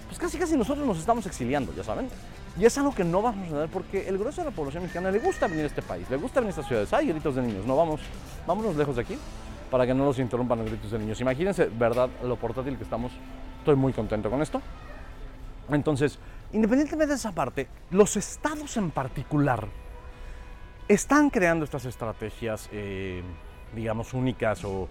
pues casi casi nosotros nos estamos exiliando, ya saben. Y es algo que no vamos a suceder porque el grueso de la población mexicana le gusta venir a este país, le gusta venir a estas ciudades. Hay gritos de niños, no vamos, vámonos lejos de aquí para que no los interrumpan los gritos de niños. Imagínense, verdad, lo portátil que estamos. Estoy muy contento con esto. Entonces, independientemente de esa parte, los estados en particular están creando estas estrategias, eh, digamos, únicas o,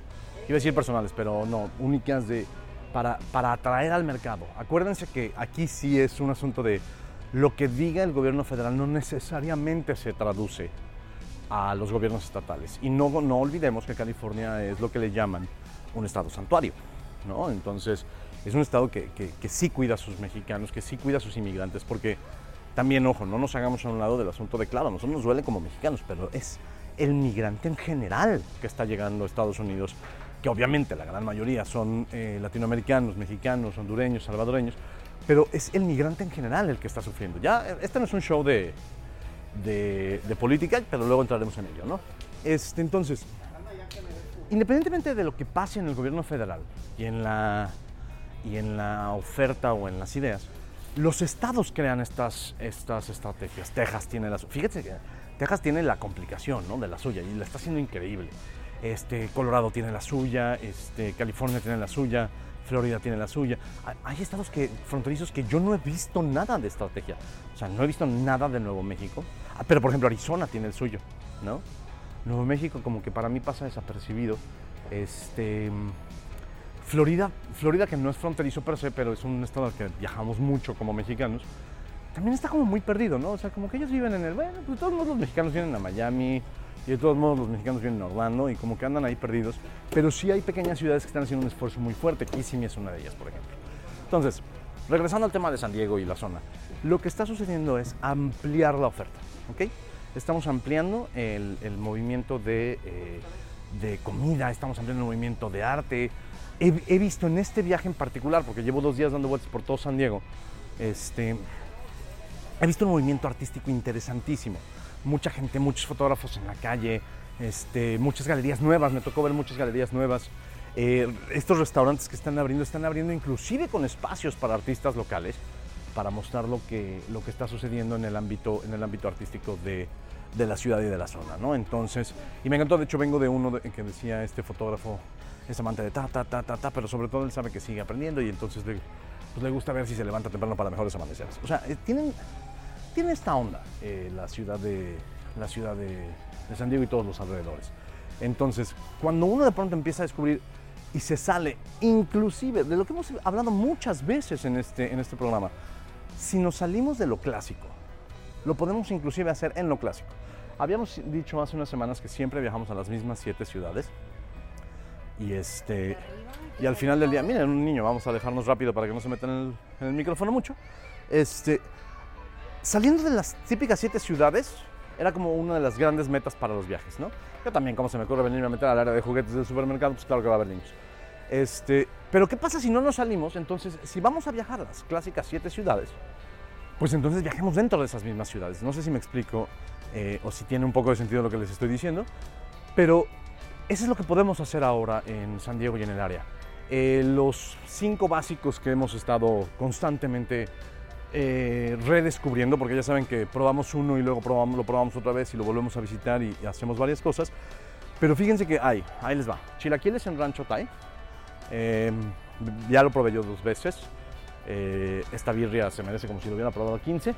iba a decir personales, pero no, únicas de, para, para atraer al mercado. Acuérdense que aquí sí es un asunto de lo que diga el gobierno federal no necesariamente se traduce a los gobiernos estatales. Y no, no olvidemos que California es lo que le llaman un estado santuario, ¿no? Entonces, es un estado que, que- sí cuida a sus mexicanos, que sí cuida a sus inmigrantes, porque también, ojo, no nos hagamos a un lado del asunto de, claro, a nosotros nos duele como mexicanos, pero es el migrante en general que está llegando a Estados Unidos, que obviamente la gran mayoría son eh, latinoamericanos, mexicanos, hondureños, salvadoreños, pero es el migrante en general el que está sufriendo. Ya, este no es un show de, de, de política, pero luego entraremos en ello, ¿no? Este, entonces, independientemente de lo que pase en el gobierno federal y en la, y en la oferta o en las ideas, los estados crean estas, estas estrategias. Texas tiene las... Fíjate que Texas tiene la complicación ¿no? de la suya y la está haciendo increíble. Este, Colorado tiene la suya, este, California tiene la suya, Florida tiene la suya. Hay- estados que, fronterizos que yo no he visto nada de estrategia. O sea, no he visto nada de Nuevo México. Ah, Pero, por ejemplo, Arizona tiene el suyo, ¿no? Nuevo México como que para mí pasa desapercibido. Este, Florida, Florida que no es fronterizo per se, pero es un estado al que viajamos mucho como mexicanos, también está como muy perdido, ¿no? O sea, como que ellos viven en el, bueno, pues todos los mexicanos vienen a Miami y de todos modos los mexicanos vienen a Orlando y como que andan ahí perdidos, pero sí hay pequeñas ciudades que están haciendo un esfuerzo muy fuerte, Kissimmee es una de ellas, por ejemplo. Entonces, regresando al tema de San Diego y la zona, lo que está sucediendo es ampliar la oferta, ¿ok? Estamos ampliando el, el movimiento de, eh, de comida, estamos ampliando el movimiento de arte. He, he visto en este viaje en particular, porque llevo dos días dando vueltas por todo San Diego, este, he visto un movimiento artístico interesantísimo. Mucha gente, muchos fotógrafos en la calle, este, muchas galerías nuevas, me tocó ver muchas galerías nuevas. Eh, estos restaurantes que están abriendo, están abriendo inclusive con espacios para artistas locales para mostrar lo que, lo que está sucediendo en el ámbito, en el ámbito artístico de, de la ciudad y de la zona, ¿no? Entonces, y me encantó, de hecho vengo de uno de- que decía este fotógrafo, es amante de ta, ta, ta, ta, ta, pero sobre todo él sabe que sigue aprendiendo y entonces le, pues le gusta ver si se levanta temprano para mejores amaneceres. O sea, eh, tienen, tiene esta onda eh, la ciudad, de, la ciudad de, de San Diego y todos los alrededores. Entonces, cuando uno de pronto empieza a descubrir y se sale, inclusive de lo que hemos hablado muchas veces en este, en este programa, si nos salimos de lo clásico, lo podemos inclusive hacer en lo clásico. Habíamos dicho hace unas semanas que siempre viajamos a las mismas siete ciudades. Y este. Y al final del día, miren, un niño, vamos a dejarnos rápido para que no se metan en el, en el micrófono mucho. Este. Saliendo de las típicas siete ciudades, era como una de las grandes metas para los viajes, ¿no? Yo también, como se me ocurre venirme a meter al área de juguetes del supermercado, pues claro que va a haber niños. Este, pero ¿qué pasa si no nos salimos? Entonces, si vamos a viajar a las clásicas siete ciudades, pues entonces viajemos dentro de esas mismas ciudades. No sé si me explico eh, o si tiene un poco de sentido lo que les estoy diciendo, pero eso es lo que podemos hacer ahora en San Diego y en el área. Eh, los cinco básicos que hemos estado constantemente eh, redescubriendo, porque ya saben que probamos uno y luego probamos, lo probamos otra vez y lo volvemos a visitar y, hacemos varias cosas. Pero fíjense que hay, ahí les va. Chilaquiles en Rancho Thai. Eh, ya lo probé yo dos veces. Eh, esta birria se merece como si lo hubiera probado 15.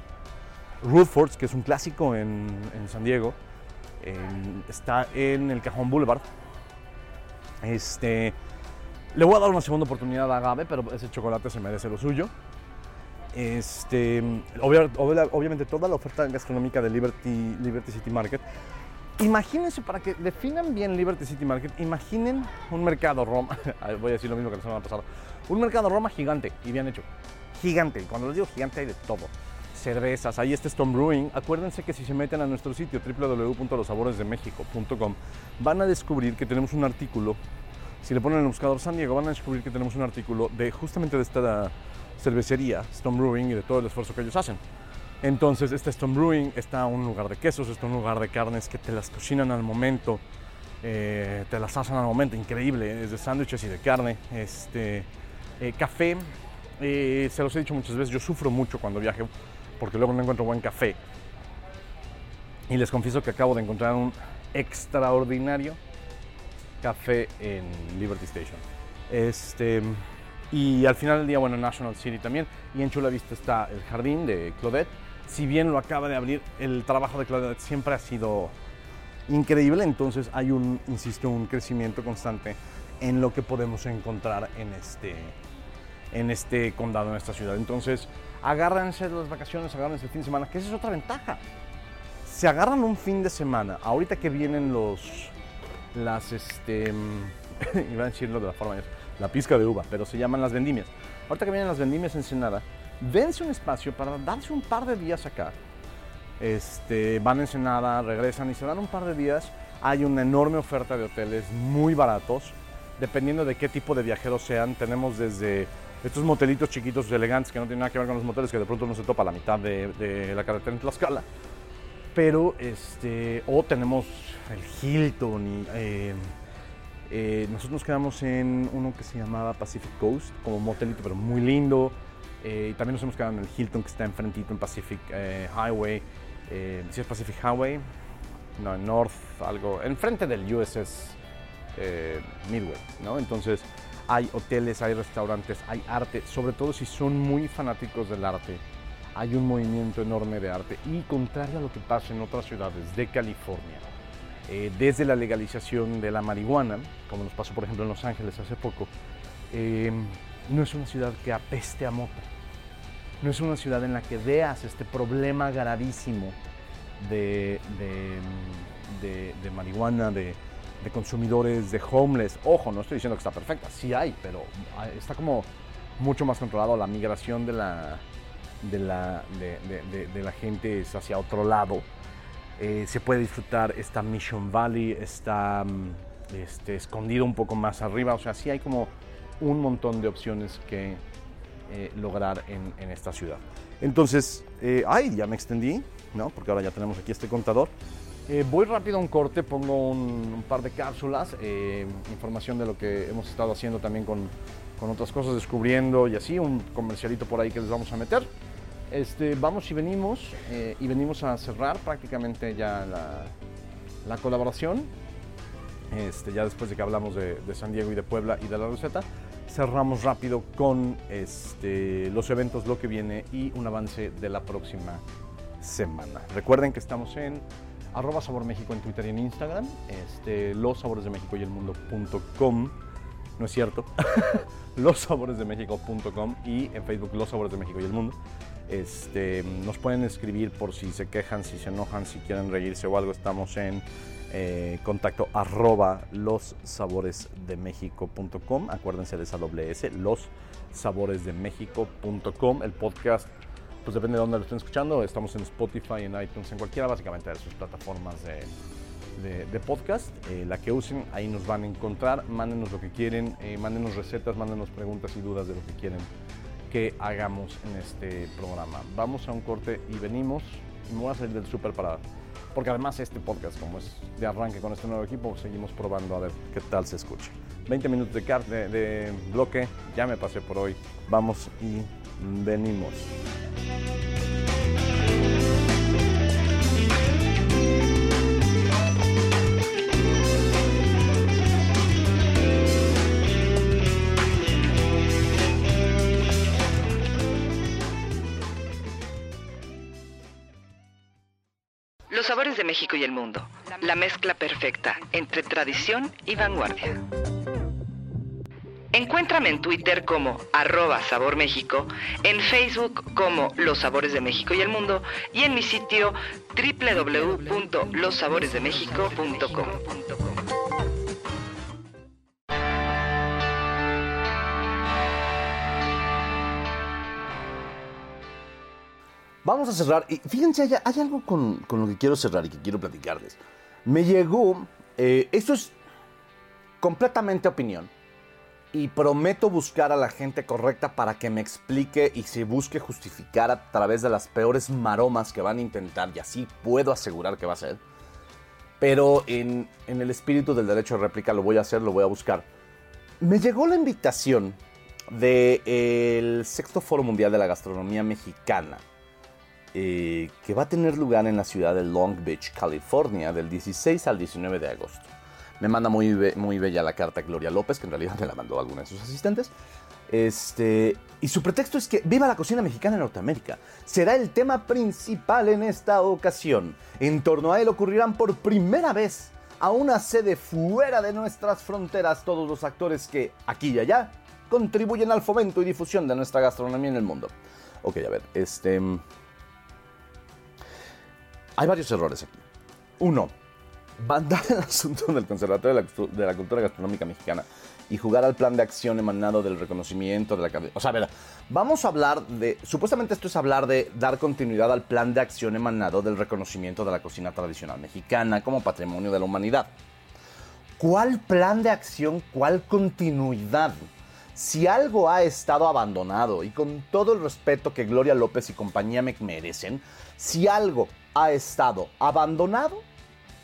Rutfords, que es un clásico en, San Diego, está en el Cajón Boulevard. Este, le voy a dar una segunda oportunidad a Agave, pero ese chocolate se merece lo suyo. Este, obvia- obvia- obviamente toda la oferta gastronómica de Liberty, Liberty City Market. Imagínense, para que definan bien Liberty City Market, imaginen un mercado Roma, voy a decir lo mismo que la semana pasada, un mercado Roma gigante y bien hecho. Gigante, cuando les digo gigante hay de todo. Cervezas, ahí está Stone Brewing. Acuérdense que si se meten a nuestro sitio www.losaboresdemexico.com van a descubrir que tenemos un artículo si le ponen en el buscador San Diego, van a descubrir que tenemos un artículo de justamente de esta cervecería, Stone Brewing, y de todo el esfuerzo que ellos hacen. Entonces, este Stone Brewing está un lugar de quesos, está un lugar de carnes que te las cocinan al momento, eh, te las asan al momento, increíble, es de sándwiches y de carne. Este, eh, café, eh, se los he dicho muchas veces, yo sufro mucho cuando viajo porque luego no encuentro buen café. Y les confieso que acabo de encontrar un extraordinario café en Liberty Station. Este, y al final del día, bueno, National City también. Y en Chula Vista está el jardín de Claudette. Si bien lo acaba de abrir, el trabajo de Claudette siempre ha sido increíble. Entonces hay un, insisto, un crecimiento constante en lo que podemos encontrar en este, en este condado, en esta ciudad. Entonces, agárrense las vacaciones, agárrense el fin de semana, que esa es otra ventaja. Se agarran un fin de semana, ahorita que vienen los, las, este, iba a decirlo de la forma, la pizca de uva, pero se llaman las vendimias. Ahorita que vienen las vendimias en Ensenada, dense un espacio para darse un par de días acá. Este, van a Ensenada, regresan y se dan un par de días. Hay una enorme oferta de hoteles muy baratos, dependiendo de qué tipo de viajeros sean. Tenemos desde estos motelitos chiquitos elegantes que no tienen nada que ver con los moteles que de pronto no se topa la mitad de, de la carretera en Tlaxcala. Pero, este, o tenemos el Hilton y eh, eh, nosotros nos quedamos en uno que se llamaba Pacific Coast, como motelito, pero muy lindo. Eh, y también nos hemos quedado en el Hilton que está enfrentito en Pacific eh, Highway. Si es Pacific Highway, no, North, algo, enfrente del USS Midway, ¿no? Entonces hay hoteles, hay restaurantes, hay arte, sobre todo si son muy fanáticos del arte. Hay un movimiento enorme de arte y contrario a lo que pasa en otras ciudades de California, eh, desde la legalización de la marihuana, como nos pasó por ejemplo en Los Ángeles hace poco, eh, no es una ciudad que apeste a moto. No es una ciudad en la que veas este problema gravísimo de, marihuana, de, consumidores, de homeless. Ojo, no estoy diciendo que está perfecta, sí hay, pero está como mucho más controlado. La migración de la, de la, de, la gente hacia otro lado. Eh, se puede disfrutar esta Mission Valley, está mm, este, escondido un poco más arriba. O sea, sí hay como un montón de opciones que eh, lograr en, esta ciudad. Entonces, eh, ay, ya me extendí, ¿no? Porque ahora ya tenemos aquí este contador. Eh, voy rápido a un corte, pongo un, un par de cápsulas, eh, información de lo que hemos estado haciendo también con, con otras cosas, descubriendo y así, un comercialito por ahí que les vamos a meter. Este, vamos y venimos, eh, y venimos a cerrar prácticamente ya la, la colaboración. Este, ya después de que hablamos de, de San Diego y de Puebla y de la receta, cerramos rápido con este, los eventos, lo que viene y un avance de la próxima semana. Recuerden que estamos en arroba Sabor México en Twitter y en Instagram, este, los sabores de México y el mundo.com, no es cierto, lossaboresdemexico.com y en Facebook Los Sabores de México y el Mundo. Este, nos pueden escribir por si se quejan, si se enojan, si quieren reírse o algo. Estamos en eh, contacto arroba lossaboresdemexico.com. Acuérdense de esa doble S, lossaboresdemexico.com. El podcast, pues depende de dónde lo estén escuchando. Estamos en Spotify, en iTunes, en cualquiera básicamente de sus plataformas de, de- de podcast. Eh, la que usen, ahí nos van a encontrar. Mándenos lo que quieren, eh, mándenos recetas, mándenos preguntas y dudas de lo que quieren que hagamos en este programa. Vamos a un corte y venimos. Me voy a salir del súper para... Porque además este podcast, como es de arranque con este nuevo equipo, seguimos probando a ver qué tal se escucha. 20 minutos de, car- de, de bloque, ya me pasé por hoy. Vamos y venimos. Los sabores de México y el mundo. La mezcla perfecta entre tradición y vanguardia. Encuéntrame en Twitter como arroba Sabor en Facebook como Los Sabores de México y el Mundo y en mi sitio www.lossaboresdemexico.com. Vamos a cerrar. Y fíjense, hay, hay algo con, con lo que quiero cerrar y que quiero platicarles. Me llegó, eh, esto es completamente opinión. Y prometo buscar a la gente correcta para que me explique y se busque justificar a través de las peores maromas que van a intentar. Y así puedo asegurar que va a ser. Pero en, en el espíritu del derecho de réplica lo voy a hacer, lo voy a buscar. Me llegó la invitación del sexto Foro Mundial de la Gastronomía Mexicana eh, que va a tener lugar en la ciudad de Long Beach, California, del 16 al 19 de agosto. Me manda muy, muy bella la carta Gloria López, que en realidad me la mandó alguna de sus asistentes. Este, y su pretexto es que viva la cocina mexicana en Norteamérica. Será el tema principal en esta ocasión. En torno a él ocurrirán por primera vez a una sede fuera de nuestras fronteras todos los actores que, aquí y allá, contribuyen al fomento y difusión de nuestra gastronomía en el mundo. Ok, a ver, este... Hay varios errores aquí. Uno, mandar el asunto del Conservatorio de la, Cultura Gastronómica Mexicana y jugar al plan de acción emanado del reconocimiento de la academia. O sea, a ver, vamos a hablar de. Supuestamente esto es hablar de dar continuidad al plan de acción emanado del reconocimiento de la cocina tradicional mexicana como patrimonio de la humanidad. ¿Cuál plan de acción? ¿Cuál continuidad? Si algo ha estado abandonado, y con todo el respeto que Gloria López y compañía me merecen, si algo ha estado abandonado,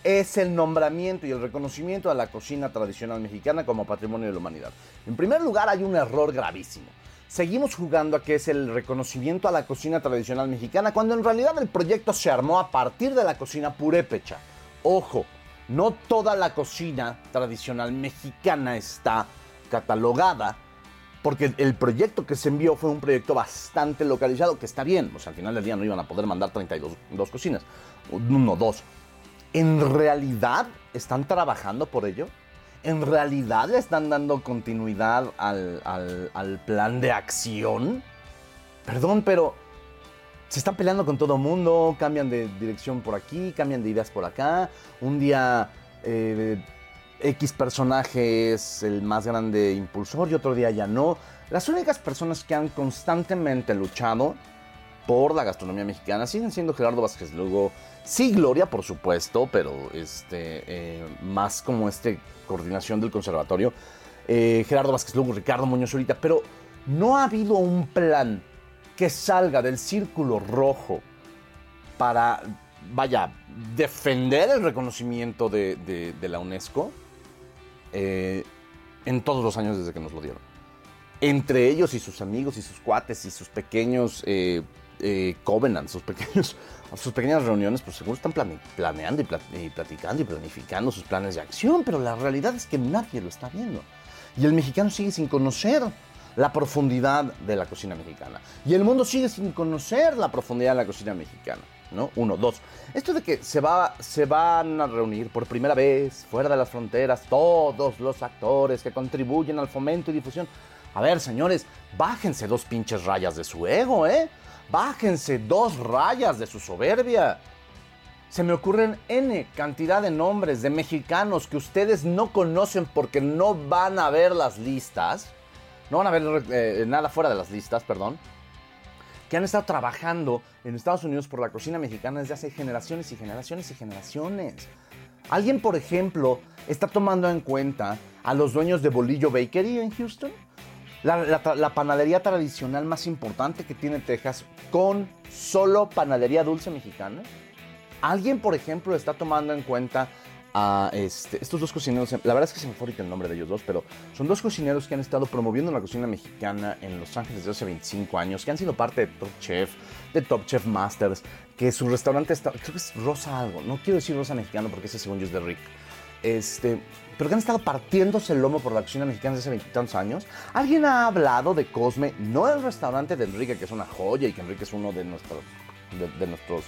es el nombramiento y el reconocimiento de la cocina tradicional mexicana como patrimonio de la humanidad. En primer lugar, hay un error gravísimo. Seguimos jugando a que es el reconocimiento a la cocina tradicional mexicana, cuando en realidad el proyecto se armó a partir de la cocina purépecha. Ojo, no toda la cocina tradicional mexicana está catalogada, porque el proyecto que se envió fue un proyecto bastante localizado, que está bien, o sea, al final del día no iban a poder mandar 32 dos cocinas, uno, dos. ¿En realidad están trabajando por ello? ¿En realidad le están dando continuidad al, al- plan de acción? Perdón, pero se están peleando con todo mundo, cambian de dirección por aquí, cambian de ideas por acá. Un día eh, X personaje es el más grande impulsor y otro día ya no. Las únicas personas que han constantemente luchado por la gastronomía mexicana siguen siendo Gerardo Vázquez Lugo, sí Gloria por supuesto, pero este eh, más como este coordinación del conservatorio, eh, Gerardo Vázquez Lugo, Ricardo Muñoz ahorita, pero no ha habido un plan que salga del círculo rojo para, vaya, defender el reconocimiento de, la UNESCO eh, en todos los años desde que nos lo dieron. Entre ellos y sus amigos y sus cuates y sus pequeños eh, eh, covenants, sus, pequeños, sus pequeñas reuniones, pues seguro están plane- planeando y, plat- y platicando y planificando sus planes de acción, pero la realidad es que nadie lo está viendo. Y el mexicano sigue sin conocer la profundidad de la cocina mexicana. Y el mundo sigue sin conocer la profundidad de la cocina mexicana. ¿No? Uno, dos. Esto de que se, va, se van a reunir por primera vez fuera de las fronteras todos los actores que contribuyen al fomento y difusión. A ver, señores, bájense dos pinches rayas de su ego, ¿eh? Bájense dos rayas de su soberbia. Se me ocurren N cantidad de nombres de mexicanos que ustedes no conocen porque no van a ver las listas. No van a ver eh, nada fuera de las listas, perdón. Que han estado trabajando en Estados Unidos por la cocina mexicana desde hace generaciones y generaciones y generaciones. Alguien, por ejemplo, está tomando en cuenta a los dueños de Bolillo Bakery en Houston. La, panadería tradicional más importante que tiene Texas con solo panadería dulce mexicana. Alguien, por ejemplo, está tomando en cuenta este, estos dos cocineros. La verdad es que se me fue el nombre de ellos dos, pero son dos cocineros que han estado promoviendo la cocina mexicana en Los Ángeles desde hace 25 años, que han sido parte de Top Chef, de Top Chef Masters, que su restaurante está, creo que es Rosa algo, no quiero decir Rosa Mexicano porque ese según yo es de Rick. Este, pero que han estado partiéndose el lomo por la cocina mexicana desde hace veintitantos años. ¿Alguien ha hablado de Cosme? No el restaurante de Enrique, que es una joya y que Enrique es uno de nuestros, de nuestros,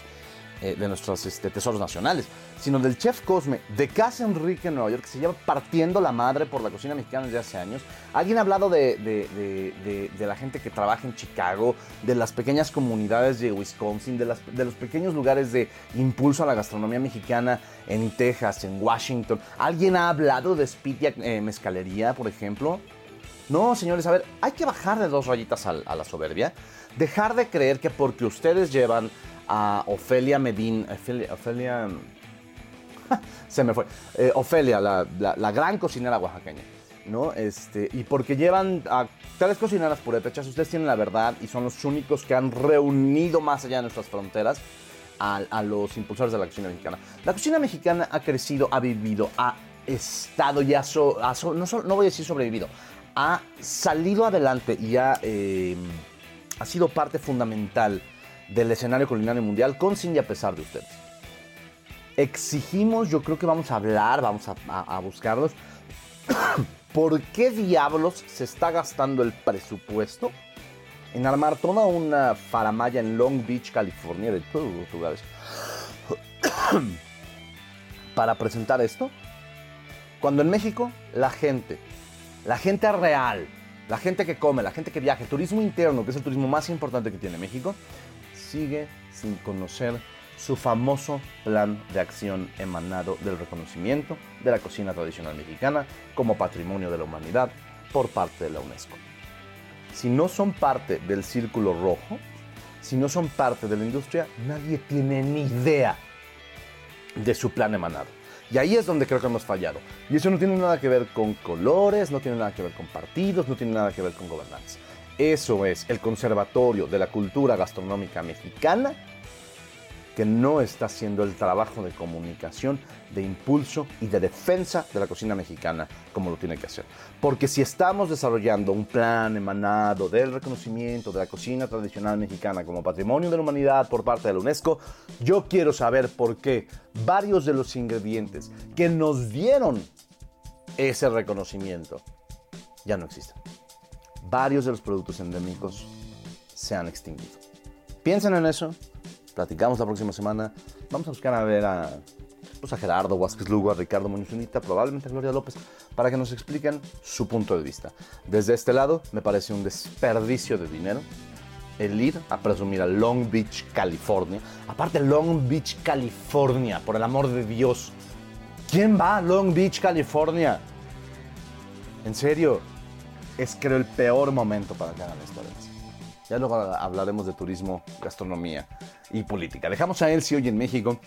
eh, de nuestros este, tesoros nacionales, sino del chef Cosme de Casa Enrique en Nueva York, que se lleva partiendo la madre por la cocina mexicana desde hace años. ¿Alguien ha hablado de, la gente que trabaja en Chicago, de las pequeñas comunidades de Wisconsin, de, los pequeños lugares de impulso a la gastronomía mexicana en Texas, en Washington? ¿Alguien ha hablado de Spitia eh, Mezcalería, por ejemplo? No, señores, a ver, hay que bajar de dos rayitas al- a, la soberbia. Dejar de creer que porque ustedes llevan a Ofelia Medin, Ofelia, Ofelia- se me fue, Eh, Ofelia, la, la- gran cocinera oaxaqueña, ¿no? Este, y porque llevan a tres cocineras purépechas, ustedes tienen la verdad y son los únicos que han reunido más allá de nuestras fronteras a, a los impulsores de la cocina mexicana. La cocina mexicana ha crecido, ha vivido, ha estado so- ha so- no, no voy a decir sobrevivido, ha salido adelante y ha, eh, ha sido parte fundamental del escenario culinario mundial con sin y a pesar de ustedes. Exigimos, yo creo que vamos a hablar, vamos a, buscarlos. ¿Por qué diablos se está gastando el presupuesto en armar toda una faramaya en Long Beach, California, de todos los lugares, para presentar esto? Cuando en México la gente, la gente real, la gente que come, la gente que viaja, el turismo interno, que es el turismo más importante que tiene México, sigue sin conocer su famoso plan de acción emanado del reconocimiento de la cocina tradicional mexicana como patrimonio de la humanidad por parte de la UNESCO. Si no son parte del círculo rojo, si no son parte de la industria, nadie tiene ni idea de su plan emanado. Y ahí es donde creo que hemos fallado. Y eso no tiene nada que ver con colores, no tiene nada que ver con partidos, no tiene nada que ver con gobernanza. Eso es el Conservatorio de la Cultura Gastronómica Mexicana que no está haciendo el trabajo de comunicación, de impulso y de defensa de la cocina mexicana como lo tiene que hacer. Porque si estamos desarrollando un plan emanado del reconocimiento de la cocina tradicional mexicana como patrimonio de la humanidad por parte de la UNESCO, yo quiero saber por qué varios de los ingredientes que nos dieron ese reconocimiento ya no existen. Varios de los productos endémicos se han extinguido. Piensen en eso, platicamos la próxima semana. Vamos a buscar a ver a pues, Gerardo Vázquez Lugo, a Ricardo Muñoz Unita, probablemente a Gloria López, para que nos expliquen su punto de vista. Desde este lado, me parece un desperdicio de dinero el ir a presumir a Long Beach, California. Aparte, Long Beach, California, por el amor de Dios. ¿Quién va a Long Beach, California? En serio, es creo el peor momento para que hagan además. Ya luego hablaremos de turismo, gastronomía y política. Dejamos a Elsie hoy en México.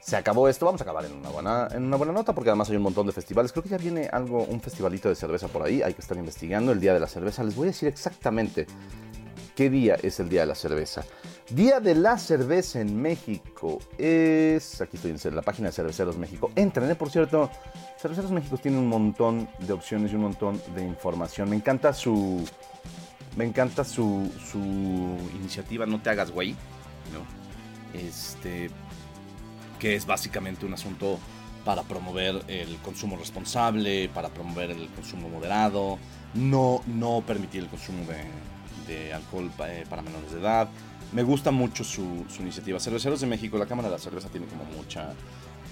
Se acabó esto, vamos a acabar en una, buena, en una buena nota porque además hay un montón de festivales. Creo que ya viene algo, un festivalito de cerveza por ahí, hay que estar investigando el Día de la Cerveza. Les voy a decir exactamente qué día es el Día de la Cerveza. Día de la Cerveza en México es... Aquí estoy en la página de Cerveceros México. Entren, ¿eh? por cierto. Cerveceros México tiene un montón de opciones y un montón de información. Me encanta su... Me encanta su, su iniciativa No te hagas güey, ¿no? Este, que es básicamente un asunto para promover el consumo responsable, para promover el consumo moderado, no, no permitir el consumo de, alcohol eh, para menores de edad. Me gusta mucho su, iniciativa. Cerveceros de México, la Cámara de la Cerveza tiene como mucha,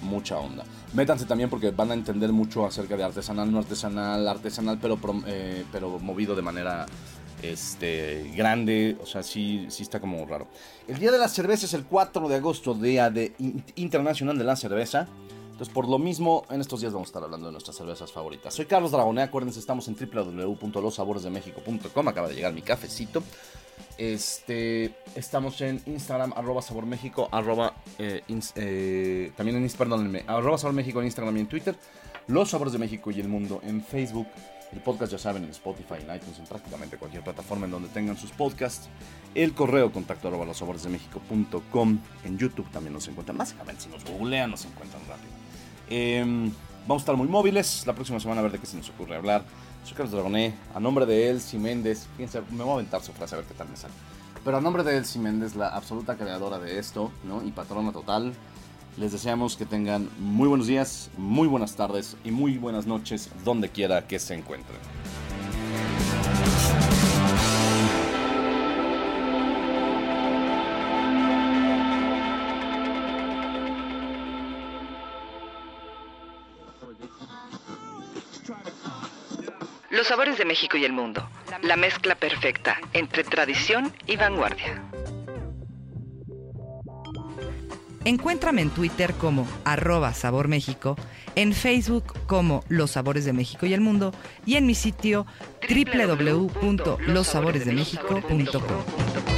mucha onda. Métanse también porque van a entender mucho acerca de artesanal, no artesanal, artesanal, pero, eh, pero movido de manera este, grande. O sea, sí, sí está como raro. El Día de la Cerveza es el 4 de agosto, Día de In- Internacional de la Cerveza. Entonces, por lo mismo, en estos días vamos a estar hablando de nuestras cervezas favoritas. Soy Carlos Dragoné, acuérdense, estamos en www.losaboresdemexico.com. Acaba de llegar mi cafecito. Este, estamos en Instagram, arroba Sabor México, arroba, eh, eh, también en, perdónenme, arroba Sabor México en Instagram y en Twitter. Los Sabores de México y el Mundo en Facebook. El podcast, ya saben, en Spotify, en iTunes, en prácticamente cualquier plataforma en donde tengan sus podcasts. El correo contacto arroba losaboresdemexico.com. En YouTube también nos encuentran. Básicamente, si nos googlean, nos encuentran rápido. Em, vamos a estar muy móviles. La próxima semana a ver de qué se nos ocurre hablar. Carlos Dragoné. A nombre de Elsie Méndez. Fíjense, me voy a aventar su frase a ver qué tal me sale. Pero a nombre de Elsie Méndez, la absoluta creadora de esto, ¿no? Y patrona total. Les deseamos que tengan muy buenos días, muy buenas tardes y muy buenas noches donde quiera que se encuentren. Sabores de México y el mundo. La mezcla perfecta entre tradición y vanguardia. Encuéntrame en Twitter como arroba Sabor México, en Facebook como Los Sabores de México y el Mundo y en mi sitio www.losaboresdemexico.com.